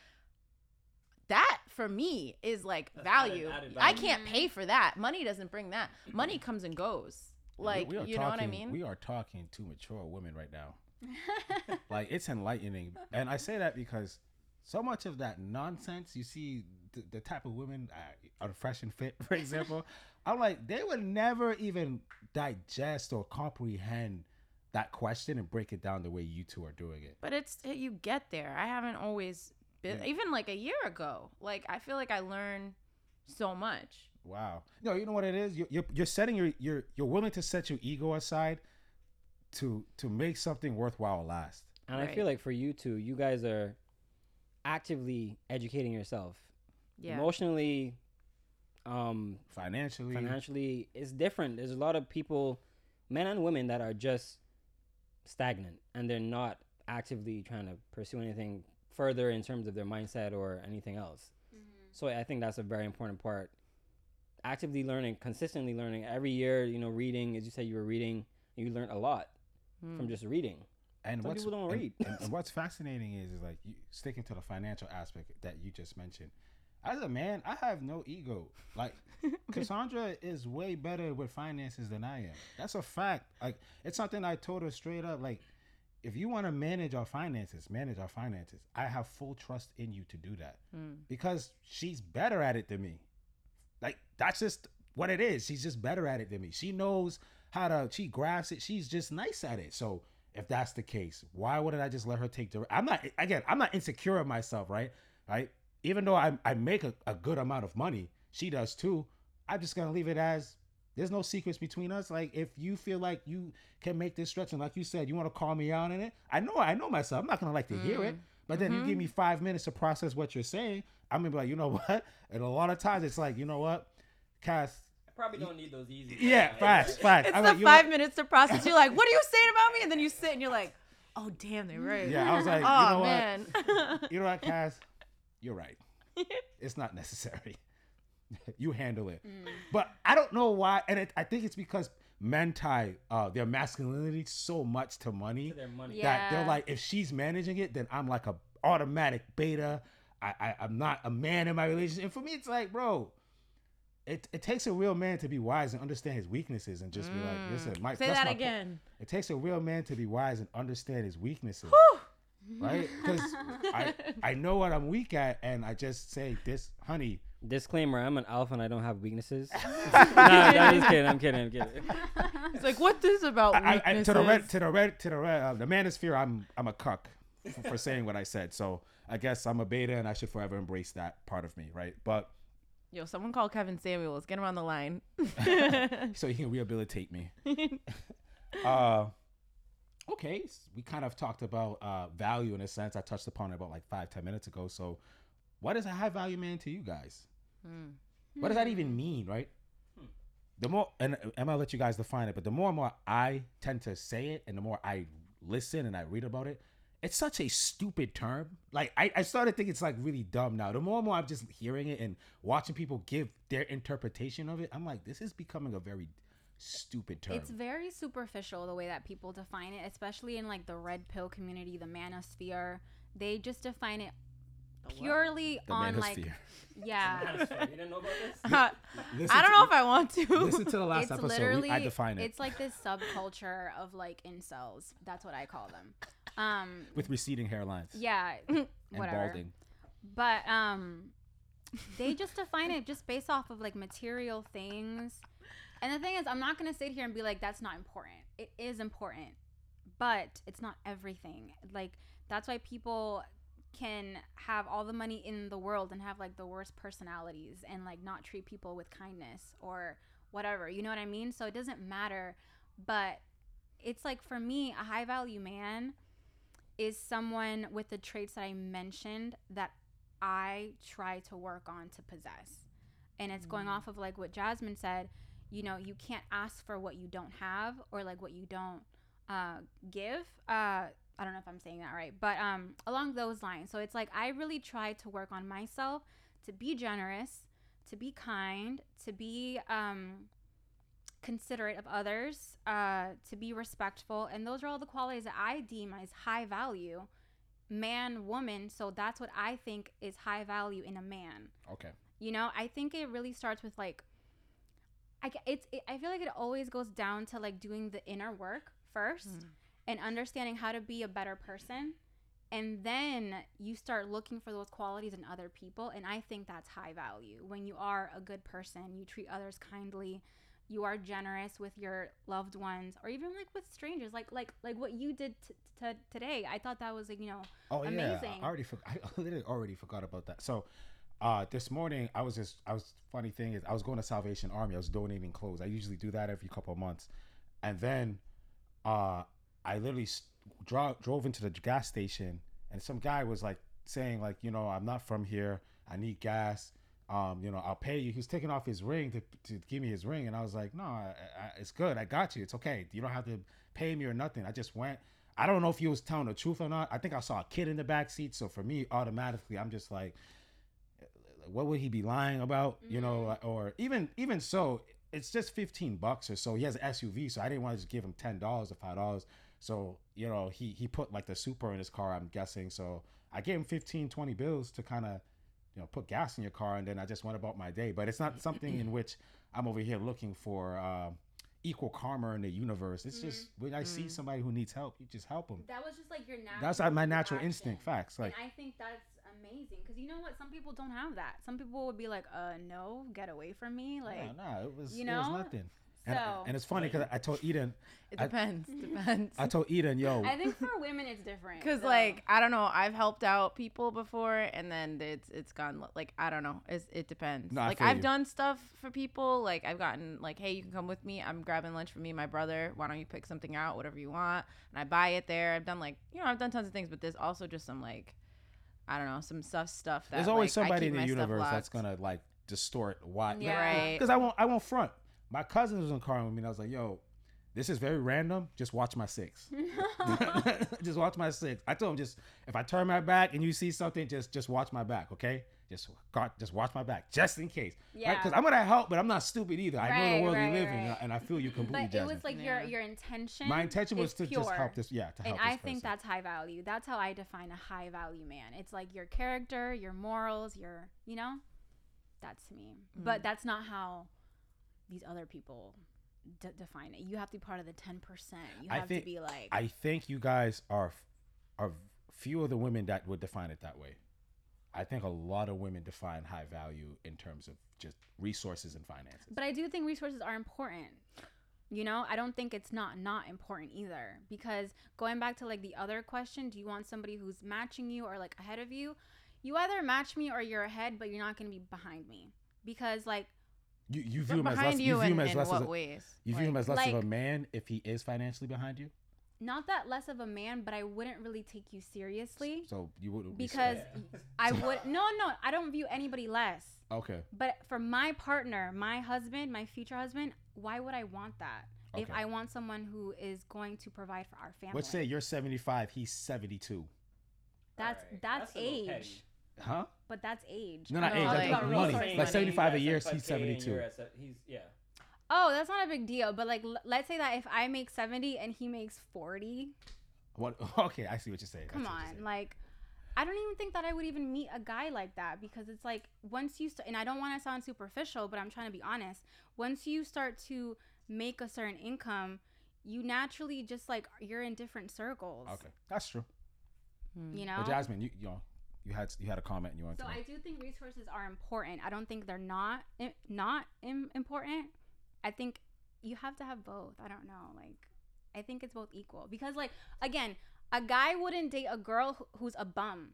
That for me is like value. added I value. can't pay for that. Money doesn't bring that. Money comes and goes. Like we are you know what I talking- mean? We are talking to mature women right now. *laughs* like it's enlightening, and I say that because so much of that nonsense you see the, the type of women uh, on Fresh and Fit, *laughs* for example. I'm like they would never even digest or comprehend that question and break it down the way you two are doing it. But it's you get there. I haven't always been Yeah. even like a year ago. Like I feel like I learn so much. Wow. No, you know what it is. You're you're, you're setting your you're you're willing to set your ego aside to to make something worthwhile last. And I feel like for you two, you guys are actively educating yourself. Yeah. Emotionally, um, Financially, financially, it's different. There's a lot of people, men and women, that are just stagnant and they're not actively trying to pursue anything further in terms of their mindset or anything else. So I think that's a very important part. Actively learning, consistently learning every year, you know, reading, as you said, you were reading, you learned a lot from just reading. And Some what's, people don't and- read. and- and *laughs* what's fascinating is, is like you, sticking to the financial aspect that you just mentioned. As a man, I have no ego. Like *laughs* Cassandra is way better with finances than I am. That's a fact. Like it's something I told her straight up. Like if you want to manage our finances, manage our finances. I have full trust in you to do that hmm. because she's better at it than me. Like that's just what it is. She's just better at it than me. She knows how to. She grasps it. She's just nice at it. So if that's the case, why wouldn't I just let her take the? I'm not again. I'm not insecure of myself, right? Right. Even though I I make a, a good amount of money, she does too. I'm just gonna leave it as there's no secrets between us. Like if you feel like you can make this stretch, and like you said, you want to call me out in it. I know I know myself. I'm not gonna like to hear it. Mm. But then you give mm-hmm. me five minutes to process what you're saying. I'm gonna be like, you know *laughs* what? And a lot of times it's like, you know what, Cass. I probably don't need those easy. Yeah, facts, *laughs* facts. It's I'm the like, you know five minutes to process. You're like, what are you saying about me? And then you sit and you're like, oh damn, they're right. Yeah, I was like, oh *laughs* you know what? man. You know what, Cass? You're right. *laughs* it's not necessary. *laughs* you handle it. But I don't know why, and it, I think it's because men tie uh, their masculinity so much to money Their money. Yeah. that they're like, if she's managing it, then I'm like a automatic beta. I, I I'm not a man in my relationship. And for me, it's like, bro. It, it takes a real man to be wise and understand his weaknesses and just be like, listen, Mike. Mm. Say that's that my po- again. it takes a real man to be wise and understand his weaknesses. Right? *laughs* Because I, I know what I'm weak at, and I just say, this, honey, Disclaimer: I'm an alpha and I don't have weaknesses. *laughs* *laughs* no, no, I'm just kidding. I'm kidding. I'm kidding. It's like, what this about I, I, to the red, weaknesses? to the red, to the red, uh, the manosphere, I'm, I'm a cuck for, for saying what I said. So I guess I'm a beta, and I should forever embrace that part of me, right? But Yo, someone call Kevin Samuels. Get him on the line. so he can rehabilitate me. uh, okay, we kind of talked about uh, value in a sense. I touched upon it about like five, ten minutes ago. So, what is a high value man to you guys? Hmm. What does that even hmm. mean, right? Hmm. The more, and I'm gonna let you guys define it, but the more and more I tend to say it, and the more I listen and I read about it, it's such a stupid term. Like I, I started thinking it's like really dumb now. The more and more I'm just hearing it and watching people give their interpretation of it, I'm like, this is becoming a very stupid term. It's very superficial the way that people define it, especially in like the red pill community, the manosphere. They just define it purely the on like manosphere. yeah. you didn't know about this? *laughs* Listen I don't to- know if I want to. Listen to the last it's episode. literally We, I define it It's like this subculture of like incels. That's what I call them. Um with receding hairlines yeah, and whatever. balding. But um they just define it just based off of like material things. And the thing is, I'm not going to sit here and be like that's not important. It is important. But it's not everything. Like that's why people can have all the money in the world and have like the worst personalities and like not treat people with kindness or whatever. You know what I mean? So it doesn't matter. But it's like for me, a high value man is someone with the traits that I mentioned that I try to work on to possess. And it's going mm. off of like what Jasmine said, you know, you can't ask for what you don't have or like what you don't uh, give. Uh, I don't know if I'm saying that right, but um, along those lines. So it's like I really try to work on myself to be generous, to be kind, to be um, considerate of others, uh, to be respectful. And those are all the qualities that I deem as high value, man, woman. So that's what I think is high value in a man. Okay. You know, I think it really starts with like, I it's it, I feel like it always goes down to like doing the inner work first hmm. and understanding how to be a better person. And then you start looking for those qualities in other people. And I think that's high value. When you are a good person, you treat others kindly, you are generous with your loved ones, or even like with strangers, like like like what you did t- t- today. I thought that was like you know Oh yeah, amazing. I already forgot. *laughs* I literally already forgot about that. So, uh, this morning I was just I was funny thing is I was going to Salvation Army. I was donating clothes. I usually do that every couple of months, and then, uh, I literally dro- drove into the gas station, and some guy was like saying like you know I'm not from here. I need gas. um, you know, I'll pay you. He was taking off his ring to, to give me his ring, and I was like, no, I, I, it's good. I got you. It's okay. You don't have to pay me or nothing. I just went. I don't know if he was telling the truth or not. I think I saw a kid in the back seat, so for me, automatically, I'm just like, what would he be lying about? You know, mm-hmm. or even even so, it's just 15 bucks or so. He has an SUV, so I didn't want to just give him ten dollars or five dollars. So you know, he he put like the super in his car. I'm guessing. So I gave him 15, 20 bills to kind of you know put gas in your car, and then I just went about my day. But it's not something in which I'm over here looking for. Um, equal karma in the universe it's just mm-hmm. when i see mm-hmm. somebody who needs help you just help them That was just like your natural. that's like my natural reaction. instinct facts like and I think that's amazing because you know what? Some people don't have that. Some people would be like, "Uh, no, get away from me!" Like, no, no, it was you it was know? nothing. And, So- and it's funny because I told Eden, It I- depends. *laughs* depends. I told Eden, yo, I think for women it's different. *laughs* Because so- like I don't know, I've helped out people before, and then it's it's gone like I don't know. It's, it depends. No, like I've you. done stuff for people. Like I've gotten like, hey, you can come with me. I'm grabbing lunch for me and my brother. Why don't you pick something out, whatever you want, and I buy it there. I've done like you know I've done tons of things, but there's also just some like I don't know some stuff stuff that there's always like, I somebody keep in the universe that's gonna like distort why. Yeah. Right. Because I won't, I won't front. My cousin was in the car with me, and I was like, yo, this is very random. Just watch my six. *laughs* *laughs* just watch my six. I told him just if I turn my back and you see something, just just watch my back, okay? Just got just watch my back, just in case. Yeah. Because I'm gonna help, but I'm not stupid either. I know the world right, we live in, and I feel you completely. But it was like Yeah. your your intention. my intention was is to just help this. Yeah, to help and this I think person. that's high value. That's how I define a high value man. It's like your character, your morals, your you know, that's to me. Mm. But that's not how these other people d- define it. You have to be part of the ten percent. You I have think- to be like I think you guys are are few of the women that would define it that way. I think a lot of women define high value in terms of just resources and finances. But I do think resources are important. You know, I don't think it's not not important either because going back to like the other question, do you want somebody who's matching you or like ahead of you? You either match me or you're ahead, but you're not going to be behind me. Because like You you view him as less. You you view in, him as less what as a, ways? you view him as less of a man if he is financially behind you. Not that less of a man, but I wouldn't really take you seriously So you wouldn't because I *laughs* would no, no, I don't view anybody less. okay. But for my partner, my husband, my future husband, why would I want that? If I want someone who is going to provide for our family. Let's say you're 75, he's 72. that's that's, age. Huh? But that's age. No, not No, age. like- That's About money. Like 75 a year, he's 72. He's yeah. Oh, that's not a big deal. But like, l- let's say that if I make seventy and he makes forty, What? *laughs* Okay, I see what you're saying. Come see what you're on, saying. like. I don't even think that I would even meet a guy like that because it's like once you st- and I don't want to sound superficial, but I'm trying to be honest. Once you start to make a certain income, you naturally just like you're in different circles. Okay, that's true. Hmm. You know. But Jasmine, you you know, you had you had a comment and you wanted to. So to. I do think resources are important. I don't think they're not eh, not Im- important. I think you have to have both. I don't know. Like I think it's both equal because like again, a guy wouldn't date a girl who's a bum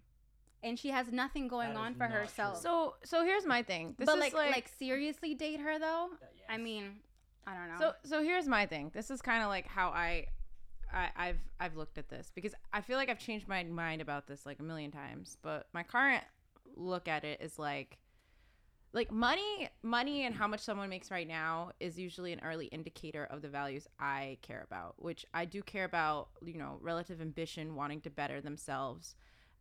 and she has nothing going That on for not herself. So so here's my thing. This but is like, like, like seriously date her though? Uh, I mean, I don't know. So so here's my thing. This is kind of like how I, I I've I've looked at this because I feel like I've changed my mind about this like a million times. But my current look at it is like like money money and how much someone makes right now is usually an early indicator of the values I care about, which I do care about, you know, relative ambition, wanting to better themselves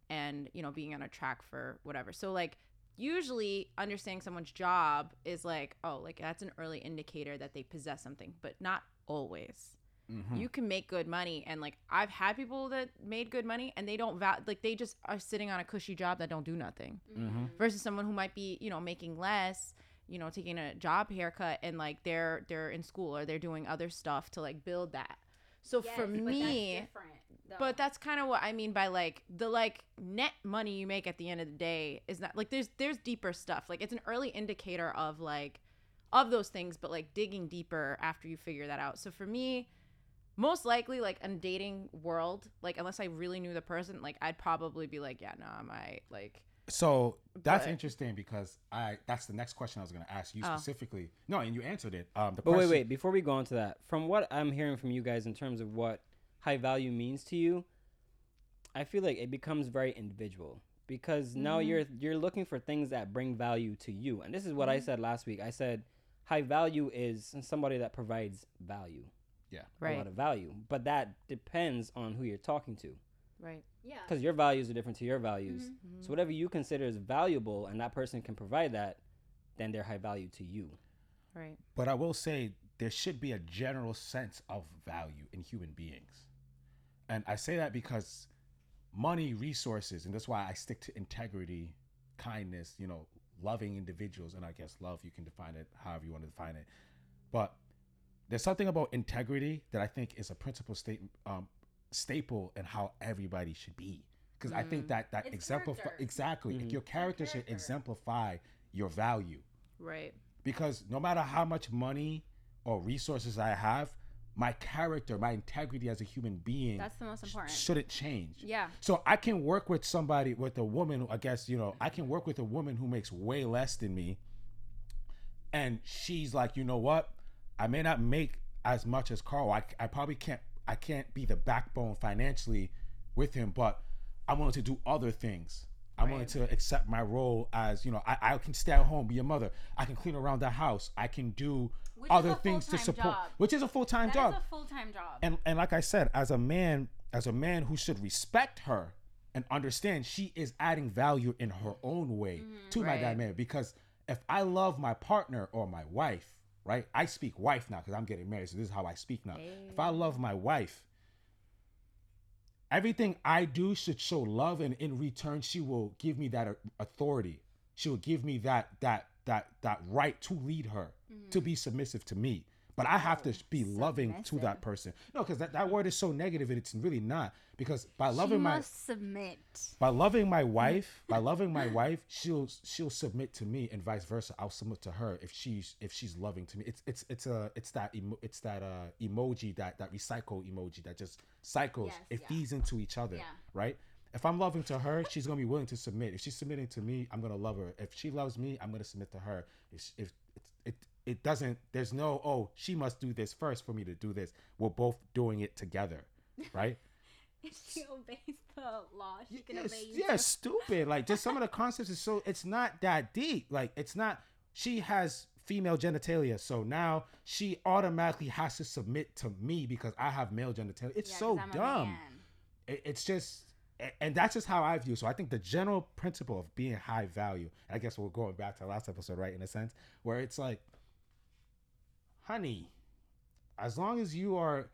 and, you know, being on a track for whatever. So like usually understanding someone's job is like, oh, like that's an early indicator that they possess something, but not always. Mhm. You can make good money and like I've had people that made good money and they don't val- like they just are sitting on a cushy job that don't do nothing Mhm. versus someone who might be, you know, making less, you know, taking a job haircut and like they're they're in school or they're doing other stuff to like build that. So Yes, for but that's me, different, but that's kind of what I mean by like the like net money you make at the end of the day is not like there's there's deeper stuff. Like it's an early indicator of like of those things, but like digging deeper after you figure that out. So for me, most likely like in dating world, like unless I really knew the person, like I'd probably be like, yeah, no, i might like So that's But- interesting because I that's the next question I was going to ask you Oh. specifically. No, and you answered it. Um, the But wait, wait. Before we go on to that, from what I'm hearing from you guys in terms of what high value means to you, I feel like it becomes very individual. because now Mm-hmm. you're you're looking for things that bring value to you. And this is what I Mm-hmm. said last week. I said high value is somebody that provides value, a Right. lot of value, but that depends on who you're talking to. Right. Yeah. because your values are different to your values. Mm-hmm. So whatever you consider is valuable, and that person can provide that, then they're high value to you. Right. But I will say there should be a general sense of value in human beings. And I say that because money, resources, and that's why I stick to integrity, kindness, you know, loving individuals. And I guess love, you can define it however you want to define it. But there's something about integrity that I think is a principal state, um, staple in how everybody should be. Because I think that that It's exemplify character. exactly. If your character should exemplify your value Right. because no matter how much money or resources I have, my character, my integrity as a human being That's the most sh- important. shouldn't change. Yeah. So I can work with somebody with a woman, I guess, you know, I can work with a woman who makes way less than me and she's like, "You know what? I may not make as much as Carl. I, I probably can't I can't be the backbone financially with him, but I'm willing to do other things. I'm willing to accept my role as you know. I, I can stay at home, be a mother. I can clean around the house. I can do Which other things to support, job. which is a full time job. is a full time job. and and like I said, as a man, as a man who should respect her and understand she is adding value in her own way mm-hmm. to my Right. dynamic. Because if I love my partner or my wife, right? I speak wife now because I'm getting married, so this is how I speak now. If I love my wife, everything I do should show love, and in return, she will give me that uh, authority. She will give me that that that that right to lead her, to be submissive to me. But I have to be loving to that person. No, because that, that word is so negative, and it's really not. Because by loving my submit. by loving my *laughs* wife, by loving my wife, she'll she'll submit to me, and vice versa. I'll submit to her if she's if she's loving to me. It's it's it's a it's that emo, it's that uh emoji that that recycle emoji that just cycles. Yes, it yeah. feeds into each other, Yeah. right? If I'm loving to her, she's gonna be willing to submit. If she's submitting to me, I'm gonna love her. If she loves me, I'm gonna submit to her. If if it doesn't, there's no oh she must do this first for me to do this. We're both doing it together, right? If she obeys the law, she can Yes, obey you. yeah, stupid. Like just some of the *laughs* concepts is so it's not that deep. Like it's not. She has female genitalia, so now she automatically has to submit to me because I have male genitalia. It's Yeah, so dumb. It- it's just. And that's just how I view. So I think the general principle of being high value. I guess we're going back to the last episode, right? In a sense, where it's like, honey, as long as you are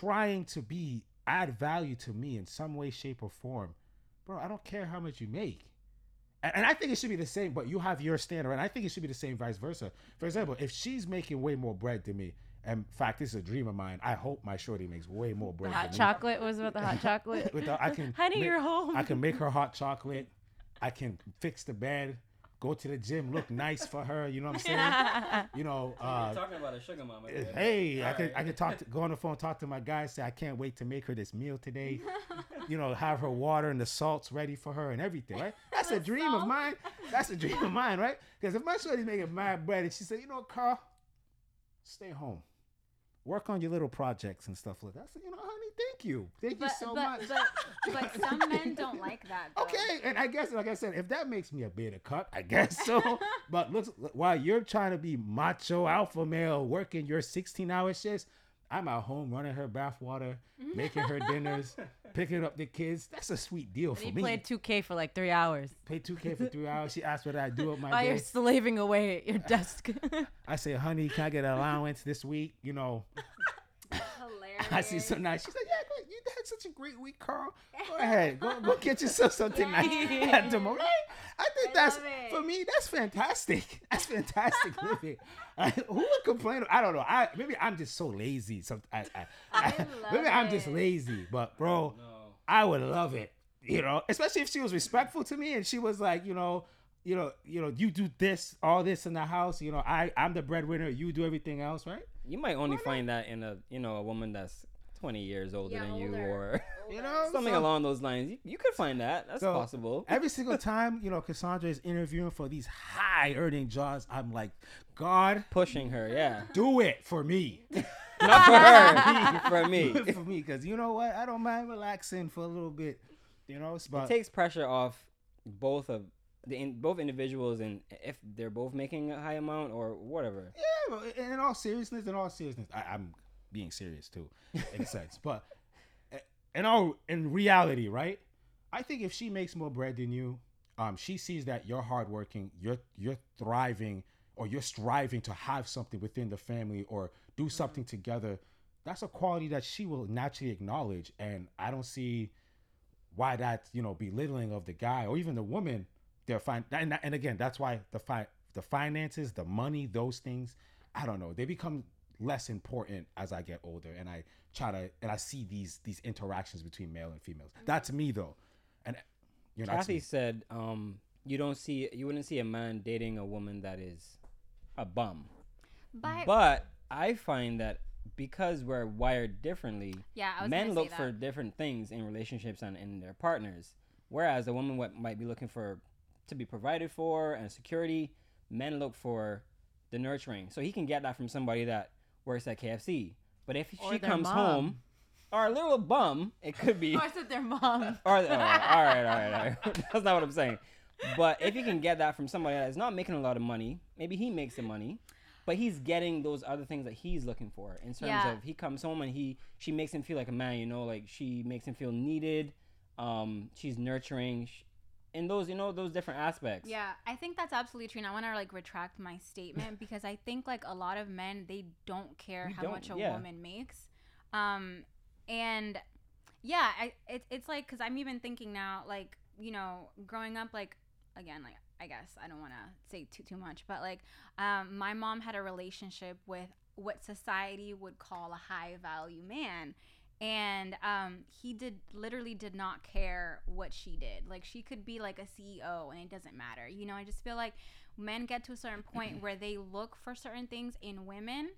trying to be add value to me in some way, shape, or form, bro, I don't care how much you make. And, and I think it should be the same, but you have your standard, and I think it should be the same vice versa. For example, if she's making way more bread than me, in fact, this is a dream of mine. I hope my shorty makes way more The bread. hot than me. chocolate was about the hot *laughs* chocolate. The- I can Honey, make- you're home. I can make her hot chocolate. I can fix the bed, go to the gym, look nice for her. You know what I'm saying? *laughs* you know, uh, talking about a sugar mama. hey, I can I can talk to *laughs* go on the phone, talk to my guy, say I can't wait to make her this meal today. you know, have her water and the salts ready for her and everything, right? That's a The dream of mine. That's a dream of mine, right? Because if my shorty's making my bread and she said, you know, what, Carl, stay home. Work on your little projects and stuff like that. I said, you know, honey, thank you. Thank But, you so but, much. but, *laughs* but some men don't like that. Though. Okay, and I guess, like I said, if that makes me a beta cuck, I guess so. *laughs* but looks while you're trying to be macho alpha male, working your 16 hour shifts, I'm at home running her bathwater, mm-hmm. making her dinners, *laughs* picking up the kids. That's a sweet deal for He me. played 2K for like three hours Pay 2K for three hours. She asked what I do with my while day. you're slaving away at your desk. *laughs* I say, honey, can I get an allowance this week? You know, Hilarious. *laughs* I see some nice. She's like, yeah, great. You had such a great week, Carl. Go ahead, go go get yourself something nice *laughs* *laughs* at the moment. I think I that's for me. That's fantastic. *laughs* That's fantastic living. I- who would complain? I don't know. I maybe I'm just so lazy. Some I, I, I maybe love I'm just lazy. But bro, I would love it. You know, especially if she was respectful to me and she was like, you know. You know, you know, you do this, all this in the house. You know, I, I'm the breadwinner. You do everything else, right? You might only find that in a you know a woman that's 20 years older Yeah, than you or *laughs* You know, something So- along those lines. You, you could find that. That's So, possible. *laughs* Every single time, you know, Cassandra is interviewing for these high earning jobs, I'm like, God, Pushing her, yeah. do it for me. *laughs* Not for her, for Do me. it for me. Because you know what? I don't mind relaxing for a little bit. You know, It takes pressure off both of the in, both individuals and if they're both making a high amount or whatever. Yeah, well, in in all seriousness, in all seriousness, I, I'm being serious too, in a sense. *laughs* But uh, in all in reality, right? I think if she makes more bread than you, um, she sees that you're hardworking, you're you're thriving, or you're striving to have something within the family or do something together. That's a quality that she will naturally acknowledge, and I don't see why that's you know belittling of the guy or even the woman. They're fine, and, and again, that's why the fi- the finances, the money, those things, I don't know, they become less important as I get older, and I try to and I see these these interactions between male and females. That's me though, and you know, that's Kathy said, um, you don't see you wouldn't see a man dating a woman that is a bum. But, But I find that because we're wired differently, yeah, I was men look for different things in relationships and in their partners. Whereas a woman what might be looking for to be provided for and security, men look for the nurturing. So he can get that from somebody that works at KFC. But if Or she comes mom. home, or a little bum, it could be. *laughs* Oh, I said their mom. *laughs* Or, all right, all right, all right, all right. *laughs* That's not what I'm saying. But if you can get that from somebody that is not making a lot of money, maybe he makes the money, but he's getting those other things that he's looking for in terms Yeah. of he comes home and he she makes him feel like a man, you know, like she makes him feel needed. Um, she's nurturing, sh- in those you know those different aspects. Yeah, I think that's absolutely true. And I want to like retract my statement *laughs* because I think like a lot of men they don't care We how don't, much a yeah. woman makes, um, and yeah, I it, it's like because I'm even thinking now like you know growing up like again like I guess I don't want to say too too much, but like um, my mom had a relationship with what society would call a high value man and um, he did literally did not care what she did. Like she could be like a ceo and it doesn't matter. You know i just feel like men get to a certain point *clears throat* where they look for certain things in women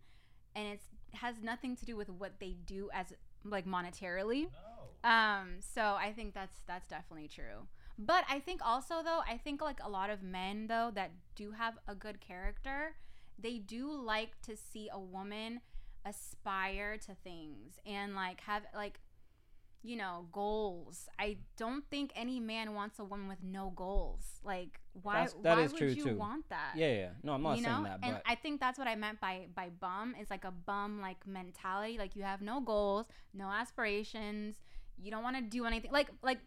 and it's has nothing to do with what they do as like monetarily. Um so i think that's that's definitely true. But i think also though i think like a lot of men though that do have a good character they do like to see a woman aspire to things and like have like you know goals. I don't think any man wants a woman with no goals. Like why That's- that why is would true, you too. want that? Yeah, yeah. No, I'm not you saying know? that, and but i think that's what i meant by by bum it's like a bum like mentality. Like you have no goals no aspirations. You don't want to do anything. Like like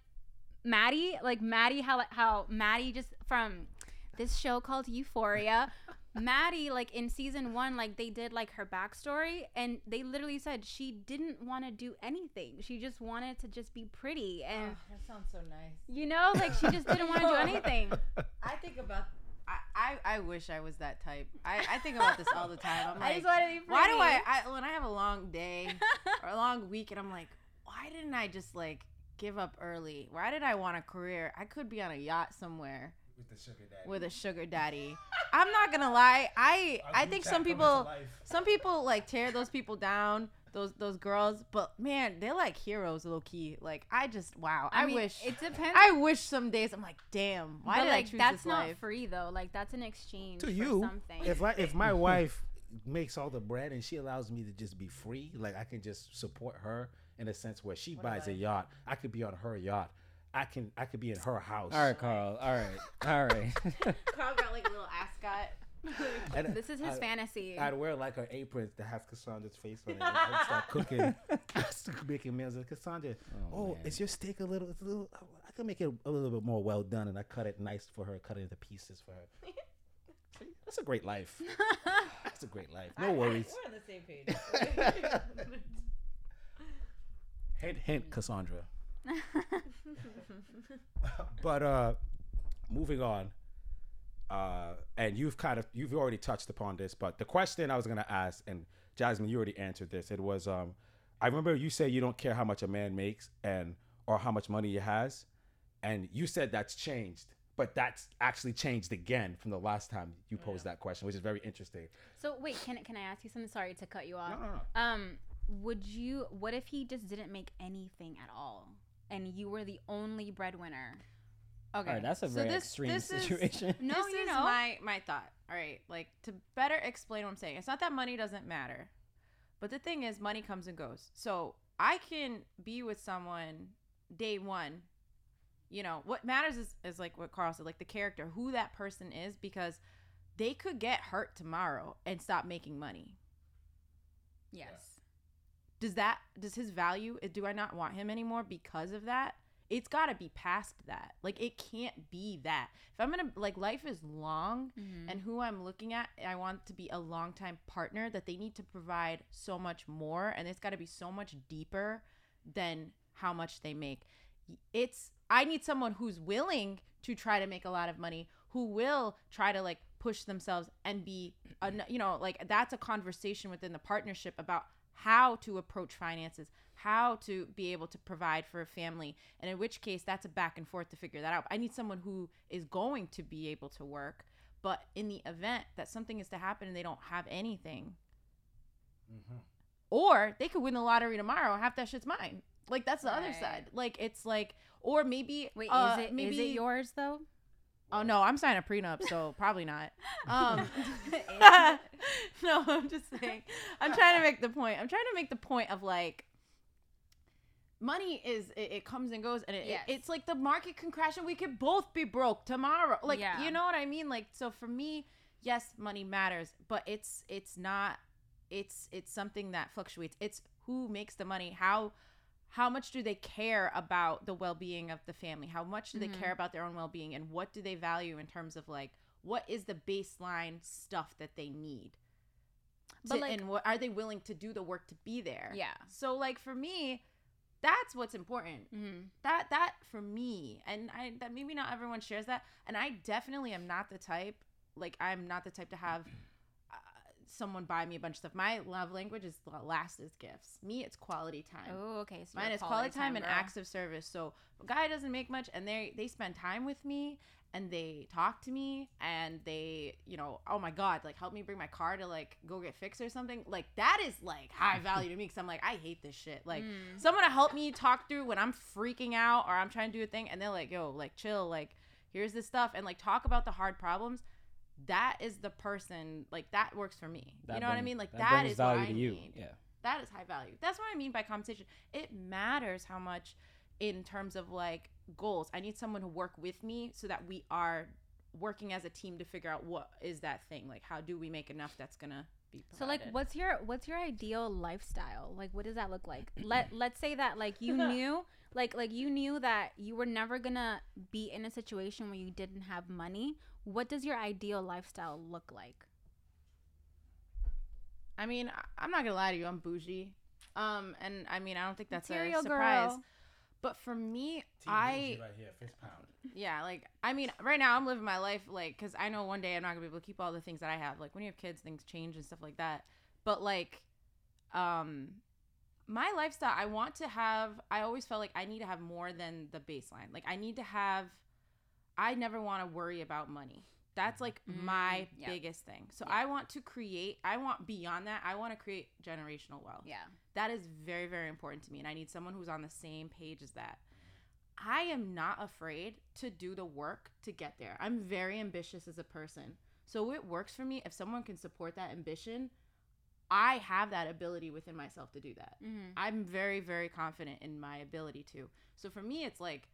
maddie like maddie how how maddie just from this show called euphoria maddie like in season one like they did like her backstory and they literally said she didn't want to do anything she just wanted to just be pretty and Oh, that sounds so nice. you know like she just didn't want to do anything *laughs* I think about. I, I, I wish I was that type. I, I think about this all the time. I'm *laughs* i like, just want to be why do I, I when I have a long day *laughs* or a long week and I'm like, why didn't I just like give up early? Why did I want a career? I could be on a yacht somewhere with the sugar daddy. with a sugar daddy. I'm not gonna lie. I I think some people some people like tear those people down, those those girls, but man, they're like heroes low key. Like I just wow. I, mean, wish it depends I wish some days I'm like, damn, why but did like I choose that's this not life? free though like that's an exchange to for you something if I, if my *laughs* wife makes all the bread and she allows me to just be free like i can just support her in a sense where she buys a yacht i could be on her yacht i can i could be in her house all right, Carl. All right, all right. *laughs* Carl got like a little ascot. And this is his I- fantasy I'd wear like an apron that has Cassandra's face on it. and I'd start cooking, *laughs* I'd start making meals. And Cassandra, Oh, oh, is your steak a little? It's a little. I can make it a little bit more well done, and I cut it nice for her. Cut it into pieces for her. *laughs* That's a great life. That's a great life. No worries. We're on the same page. Hint, hint, Cassandra. *laughs* but uh, moving on. Uh, and you've kind of you've already touched upon this, but the question I was gonna ask, and Jasmine, you already answered this. It was um, I remember you say you don't care how much a man makes and or how much money he has, and you said that's changed, but that's actually changed again from the last time you posed that question, which is very interesting. so wait can, can i ask you something sorry to cut you off No, no, no. um would you what if he just didn't make anything at all and you were the only breadwinner Okay, All right, that's a so very this- extreme this is- situation. *laughs* No, this you is know. my my thought. All right, like to better explain what I'm saying. It's not that money doesn't matter, but the thing is, money comes and goes. So I can be with someone day one, you know what matters is, is like what carl said like the character who that person is because they could get hurt tomorrow and stop making money Yes. Does that does his value uh, do i not want him anymore because of that? It's got to be past that. Like it can't be that. If i'm gonna like life is long Mhm. and who i'm looking at i want to be a long time partner that they need to provide so much more and it's got to be so much deeper than how much they make. It's i need someone who's willing to try to make a lot of money who will try to like push themselves and be a, you know like that's a conversation within the partnership about how to approach finances how to be able to provide for a family and in which case that's a back and forth to figure that out i need someone who is going to be able to work but in the event that something is to happen and they don't have anything Mm-hmm. or they could win the lottery tomorrow half that shit's mine like that's the other side like it's like or maybe Wait, uh, is it maybe is it yours though? Oh no i'm signing a prenup so *laughs* probably not. *laughs* Um *laughs* no i'm just saying. I'm trying to make the point i'm trying to make the point of like money is it, it comes and goes and it, it- it's like the market can crash and we could both be broke tomorrow. Like Yeah. you know what i mean? Like so for me yes money matters but it's it's not it's it's something that fluctuates. It's who makes the money how how much do they care about the well-being of the family how much do they Mhm. care about their own well-being and what do they value in terms of like what is the baseline stuff that they need But, To- like- and what are they willing to do the work to be there Yeah. so like for me that's what's important Mhm. that that for me and i that maybe not everyone shares that and i definitely am not the type like i'm not the type to have someone buy me a bunch of stuff my love language is last is gifts me it's quality time Oh, okay. So Mine is quality time, and acts of service. So a guy doesn't make much, and they they spend time with me, and they talk to me, and they you know oh my god like help me bring my car to like go get fixed or something. Like that is like high value to me because I'm like I hate this shit. Like Mm. someone to help me talk through when I'm freaking out or I'm trying to do a thing, and they're like yo like chill like here's this stuff and like talk about the hard problems. That is the person like that works for me. That you know what I mean? Like that that brings is what I to you. need Yeah. that is high value. That's what I mean by compensation. It matters how much in terms of like goals. I need someone to work with me so that we are working as a team to figure out what is that thing. Like how do we make enough that's gonna be provided. So like what's your what's your ideal lifestyle? Like what does that look like? *clears throat* Let let's say that like you *laughs* knew like like you knew that you were never going to be in a situation where you didn't have money. What does your ideal lifestyle look like? I mean, I- I'm not gonna lie to you, I'm bougie. Um and I mean I don't think that's Material a surprise. girl. But for me, I right here, fist pound. Yeah, like I mean, right now I'm living my life like because I know one day I'm not gonna be able to keep all the things that I have. Like when you have kids, things change and stuff like that. But like, um, my lifestyle, I want to have. I always felt like I need to have more than the baseline. Like I need to have. I never want to worry about money. That's like my Mm, yeah. biggest thing. So Yeah. I want to create. I want beyond that. I want to create generational wealth Yeah. that is very very important to me and i need someone who's on the same page as that i am not afraid to do the work to get there i'm very ambitious as a person so it works for me if someone can support that ambition i have that ability within myself to do that Mhm. i'm very very confident in my ability to so for me it's like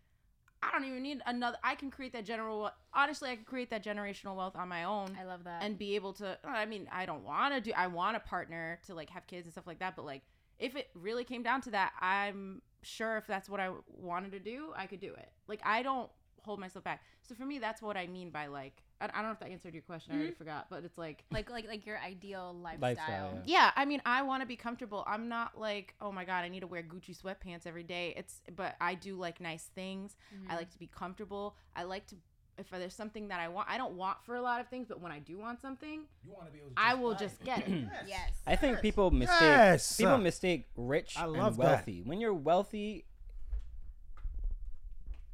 i don't even need another i can create that general wealth. honestly i can create that generational wealth on my own I love that. and be able to i mean i don't want to do i want a partner to like have kids and stuff like that but like if it really came down to that i'm sure if that's what i wanted to do i could do it like i don't hold myself back so for me that's what i mean by like i, I don't know if that answered your question i already forgot but it's like like like like your ideal lifestyle. Lifestyle, yeah. yeah i mean i want to be comfortable i'm not like oh my god i need to wear gucci sweatpants every day it's but i do like nice things Mm-hmm. i like to be comfortable i like to if there's something that i want i don't want for a lot of things but when i do want something You want to be able to i will just get it Yes. I think people mistake Yes. people mistake rich I and love that. wealthy. When you're wealthy,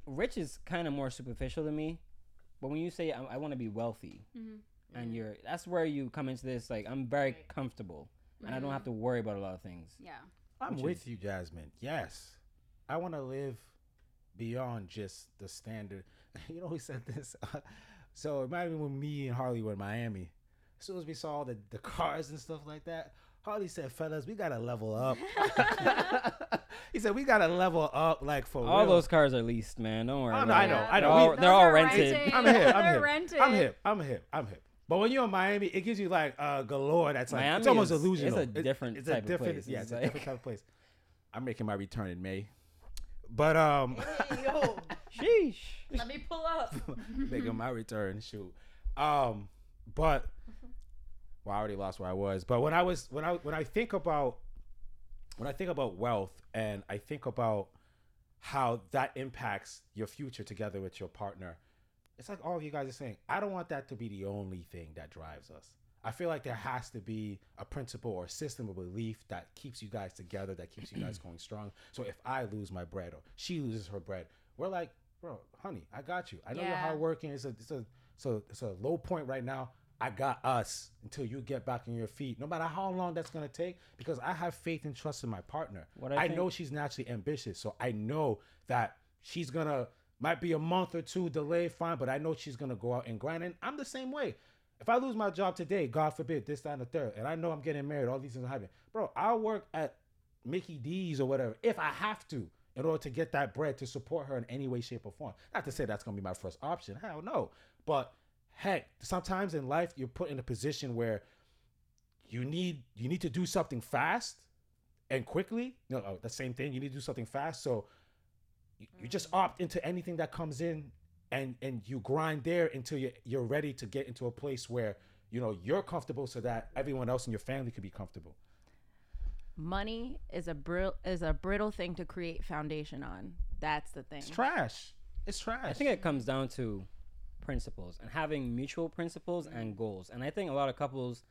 rich is kind of more superficial to me. But when you say I, I want to be wealthy, Mhm. and you're that's where you come into this like I'm very Right. comfortable, and I don't have to worry about a lot of things. Yeah. I'm Which with you, Jasmine. Yes, I want to live beyond just the standard. *laughs* You know, who said this. *laughs* so it might have been when me and Harley were in Miami. As soon as we saw the the cars and stuff like that, Harley said, "Fellas, we gotta level up." *laughs* he said, "We gotta level up, like for All real." those cars are leased, man. Don't worry. Oh, no, I it. know, I know. They're all, We- they're all rented. rented. I'm hip. I'm They're hip. rented. I'm hip. I'm hip. I'm hip. But when you're in Miami, it gives you like uh, galore. That's like Miami it's almost is- illusional. it's a It- different it's type a of different, place. Yeah, It's it's a different type of place. I'm making my return in May, but um, *laughs* yo, Sheesh. Let me pull up. *laughs* making my return. Shoot, um, but well, I already lost where I was. But when I was when I when I think about when I think about wealth and I think about how that impacts your future together with your partner, it's like all of you guys are saying. I don't want that to be the only thing that drives us. I feel like there has to be a principle or system of belief that keeps you guys together, that keeps you guys *clears throat* going strong. So if I lose my bread or she loses her bread, we're like, bro, honey, I got you. I know you're hardworking. It's a, it's a, so it's a low point right now. I got us until you get back on your feet, no matter how long that's gonna take, because I have faith and trust in my partner. What I, I know she's naturally ambitious, so I know that she's gonna might be a month or two delay, fine, but I know she's gonna go out and grind. And I'm the same way. If I lose my job today, God forbid, this, that, and the third, and I know I'm getting married, all these things are happening, bro. I'll work at Mickey D's or whatever if I have to in order to get that bread to support her in any way, shape, or form. Not to say that's gonna be my first option. Hell no. But heck, sometimes in life you're put in a position where you need you need to do something fast and quickly. No, oh, the same thing. You need to do something fast. So you, you just mm. opt into anything that comes in and and you grind there until you you're ready to get into a place where you know you're comfortable so that everyone else in your family could be comfortable. Money is a brittle is a brittle thing to create foundation on. That's the thing. It's trash. It's trash. I think it comes down to principles and having mutual principles and goals. And I think a lot of couples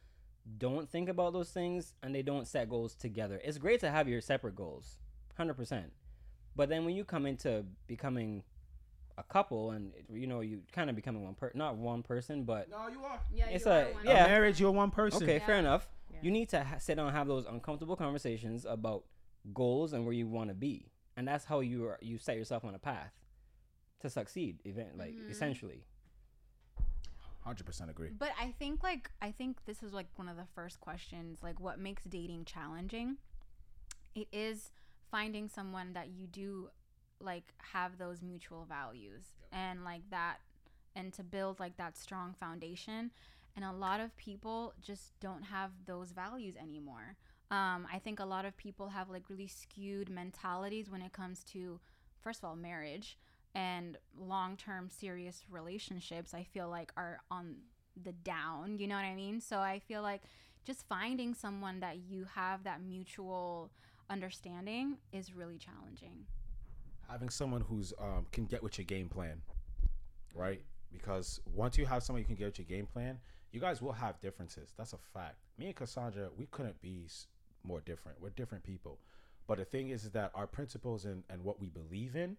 don't think about those things and they don't set goals together. It's great to have your separate goals, 100%. But then when you come into becoming a couple and you know you kind of becoming one per not one person but no, you are. Yeah, It's you are a- one. yeah. A marriage, you're one person. okay fair enough Yeah. you need to ha- sit down and have those uncomfortable conversations about goals and where you want to be and that's how you are you set yourself on a path to succeed event like Mhm. essentially Hundred percent agree. But I think like I think this is like one of the first questions, like what makes dating challenging? It is finding someone that you do like have those mutual values and like that and to build like that strong foundation. And a lot of people just don't have those values anymore. Um, I think a lot of people have like really skewed mentalities when it comes to, first of all, marriage and long-term serious relationships i feel like are on the down you know what i mean so i feel like just finding someone that you have that mutual understanding is really challenging having someone who's um, can get with your game plan, right? Because once you have someone you can get with your game plan, you guys will have differences. That's a fact. Me and Cassandra, we couldn't be more different. We're different people. But the thing is, is that our principles and, and what we believe in,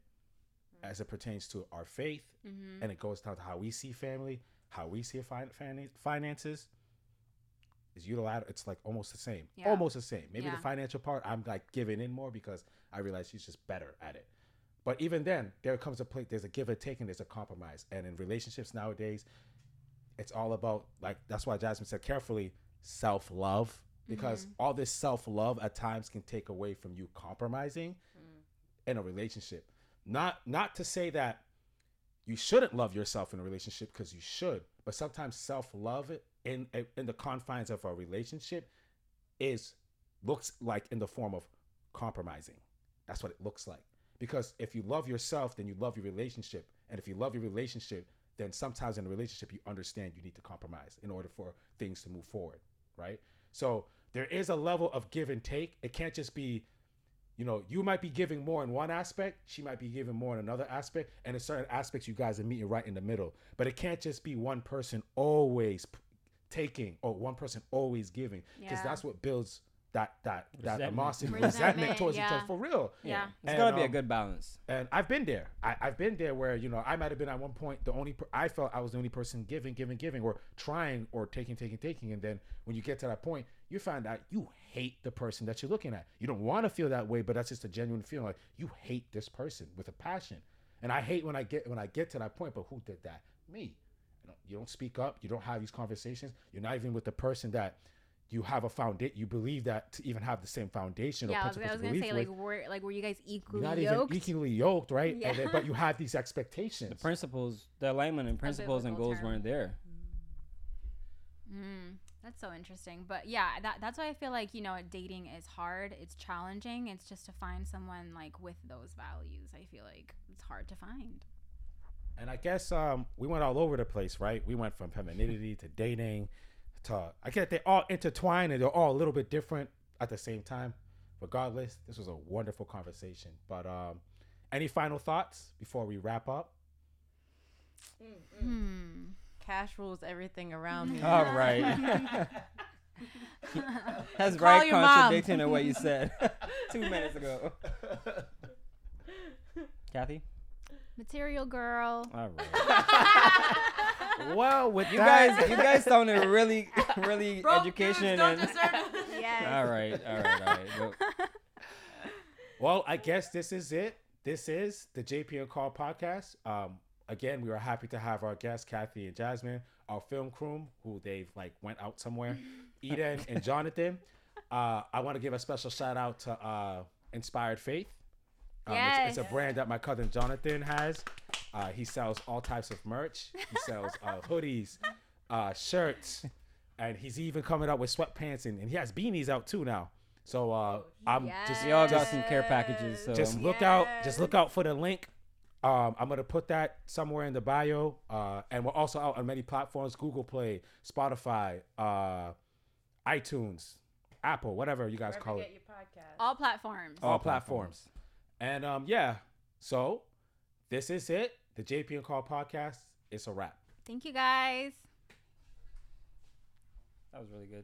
Mm-hmm. as it pertains to our faith, mm-hmm. and it goes down to how we see family, how we see fin- fin- finances, is unilateral. It's like almost the same. Yeah. Almost the same. Maybe Yeah. the financial part, I'm like giving in more because I realize she's just better at it. But even then, there comes a place. There's a give and take, and there's a compromise. And in relationships nowadays, it's all about like that's why Jasmine said carefully self love because mm-hmm. all this self love at times can take away from you compromising mm. in a relationship. Not not to say that you shouldn't love yourself in a relationship because you should, but sometimes self love in in the confines of a relationship is looks like in the form of compromising. That's what it looks like. Because if you love yourself, then you love your relationship, and if you love your relationship, then sometimes in a relationship you understand you need to compromise in order for things to move forward, right? So there is a level of give and take. It can't just be you know, you might be giving more in one aspect, she might be giving more in another aspect, and in certain aspects, you guys are meeting right in the middle. But it can't just be one person always p- taking or one person always giving, because Yeah. that's what builds that that that Resentment. animosity, Resentment, resentment towards each other for real. Yeah. it's And, got to be a um, good balance And I've been there. I, I've been there where you know I might have been at one point the only per- I felt I was the only person giving, giving, giving, or trying, or taking, taking, taking, and then when you get to that point, you find out you hate the person that you're looking at. You don't want to feel that way, but that's just a genuine feeling. Like you hate this person with a passion, and I hate when I get when I get to that point. But who did that? Me. You don't, you don't speak up. You don't have these conversations. You're not even with the person that you have a foundation. You believe that to even have the same foundation Yeah, I was, I was gonna say with, like were like were you guys you're equally not yoked? even equally yoked, right? Yeah. And then, but you *laughs* have these expectations. The principles, the alignment and principles and goals term. weren't there. Mm, that's so interesting. But yeah, that that's why I feel like, you know, dating is hard. It's challenging. It's just to find someone like with those values. I feel like it's hard to find. And I guess um, we went all over the place, right? We went from femininity to dating to I get they all intertwined and they're all a little bit different at the same time. Regardless, this was a wonderful conversation. But um, any final thoughts before we wrap up? Hmm. Cash rules everything around me. All right. *laughs* That's Carl right your contradicting to what you said *laughs* two minutes ago. Kathy? Material girl. All right. *laughs* well, with You that, guys you guys sounded really really Broke education don't and Yes. All right, all right, all right. Well, Well, I guess this is it. This is the JP and Carl podcast. Um, again, we were happy to have our guests, Kathy and Jasmine, our film crew, who they've like went out somewhere, *laughs* Eden and Jonathan. Uh, I want to give a special shout out to uh, Inspired Faith. Um, it's, it's a brand that my cousin Jonathan has. Uh, he sells all types of merch. He sells uh, hoodies, uh, shirts, and he's even coming out with sweatpants and, and he has beanies out too now. So uh, I'm just y'all got some care packages. So just look out just look out for the link um, i'm gonna put that somewhere in the bio uh, and we're also out on many platforms google play spotify uh, itunes apple whatever you guys Wherever carl you it get your podcast. All platforms. all platforms and um, yeah so this is it the jp and call podcast it's a wrap Thank you guys. that was really good.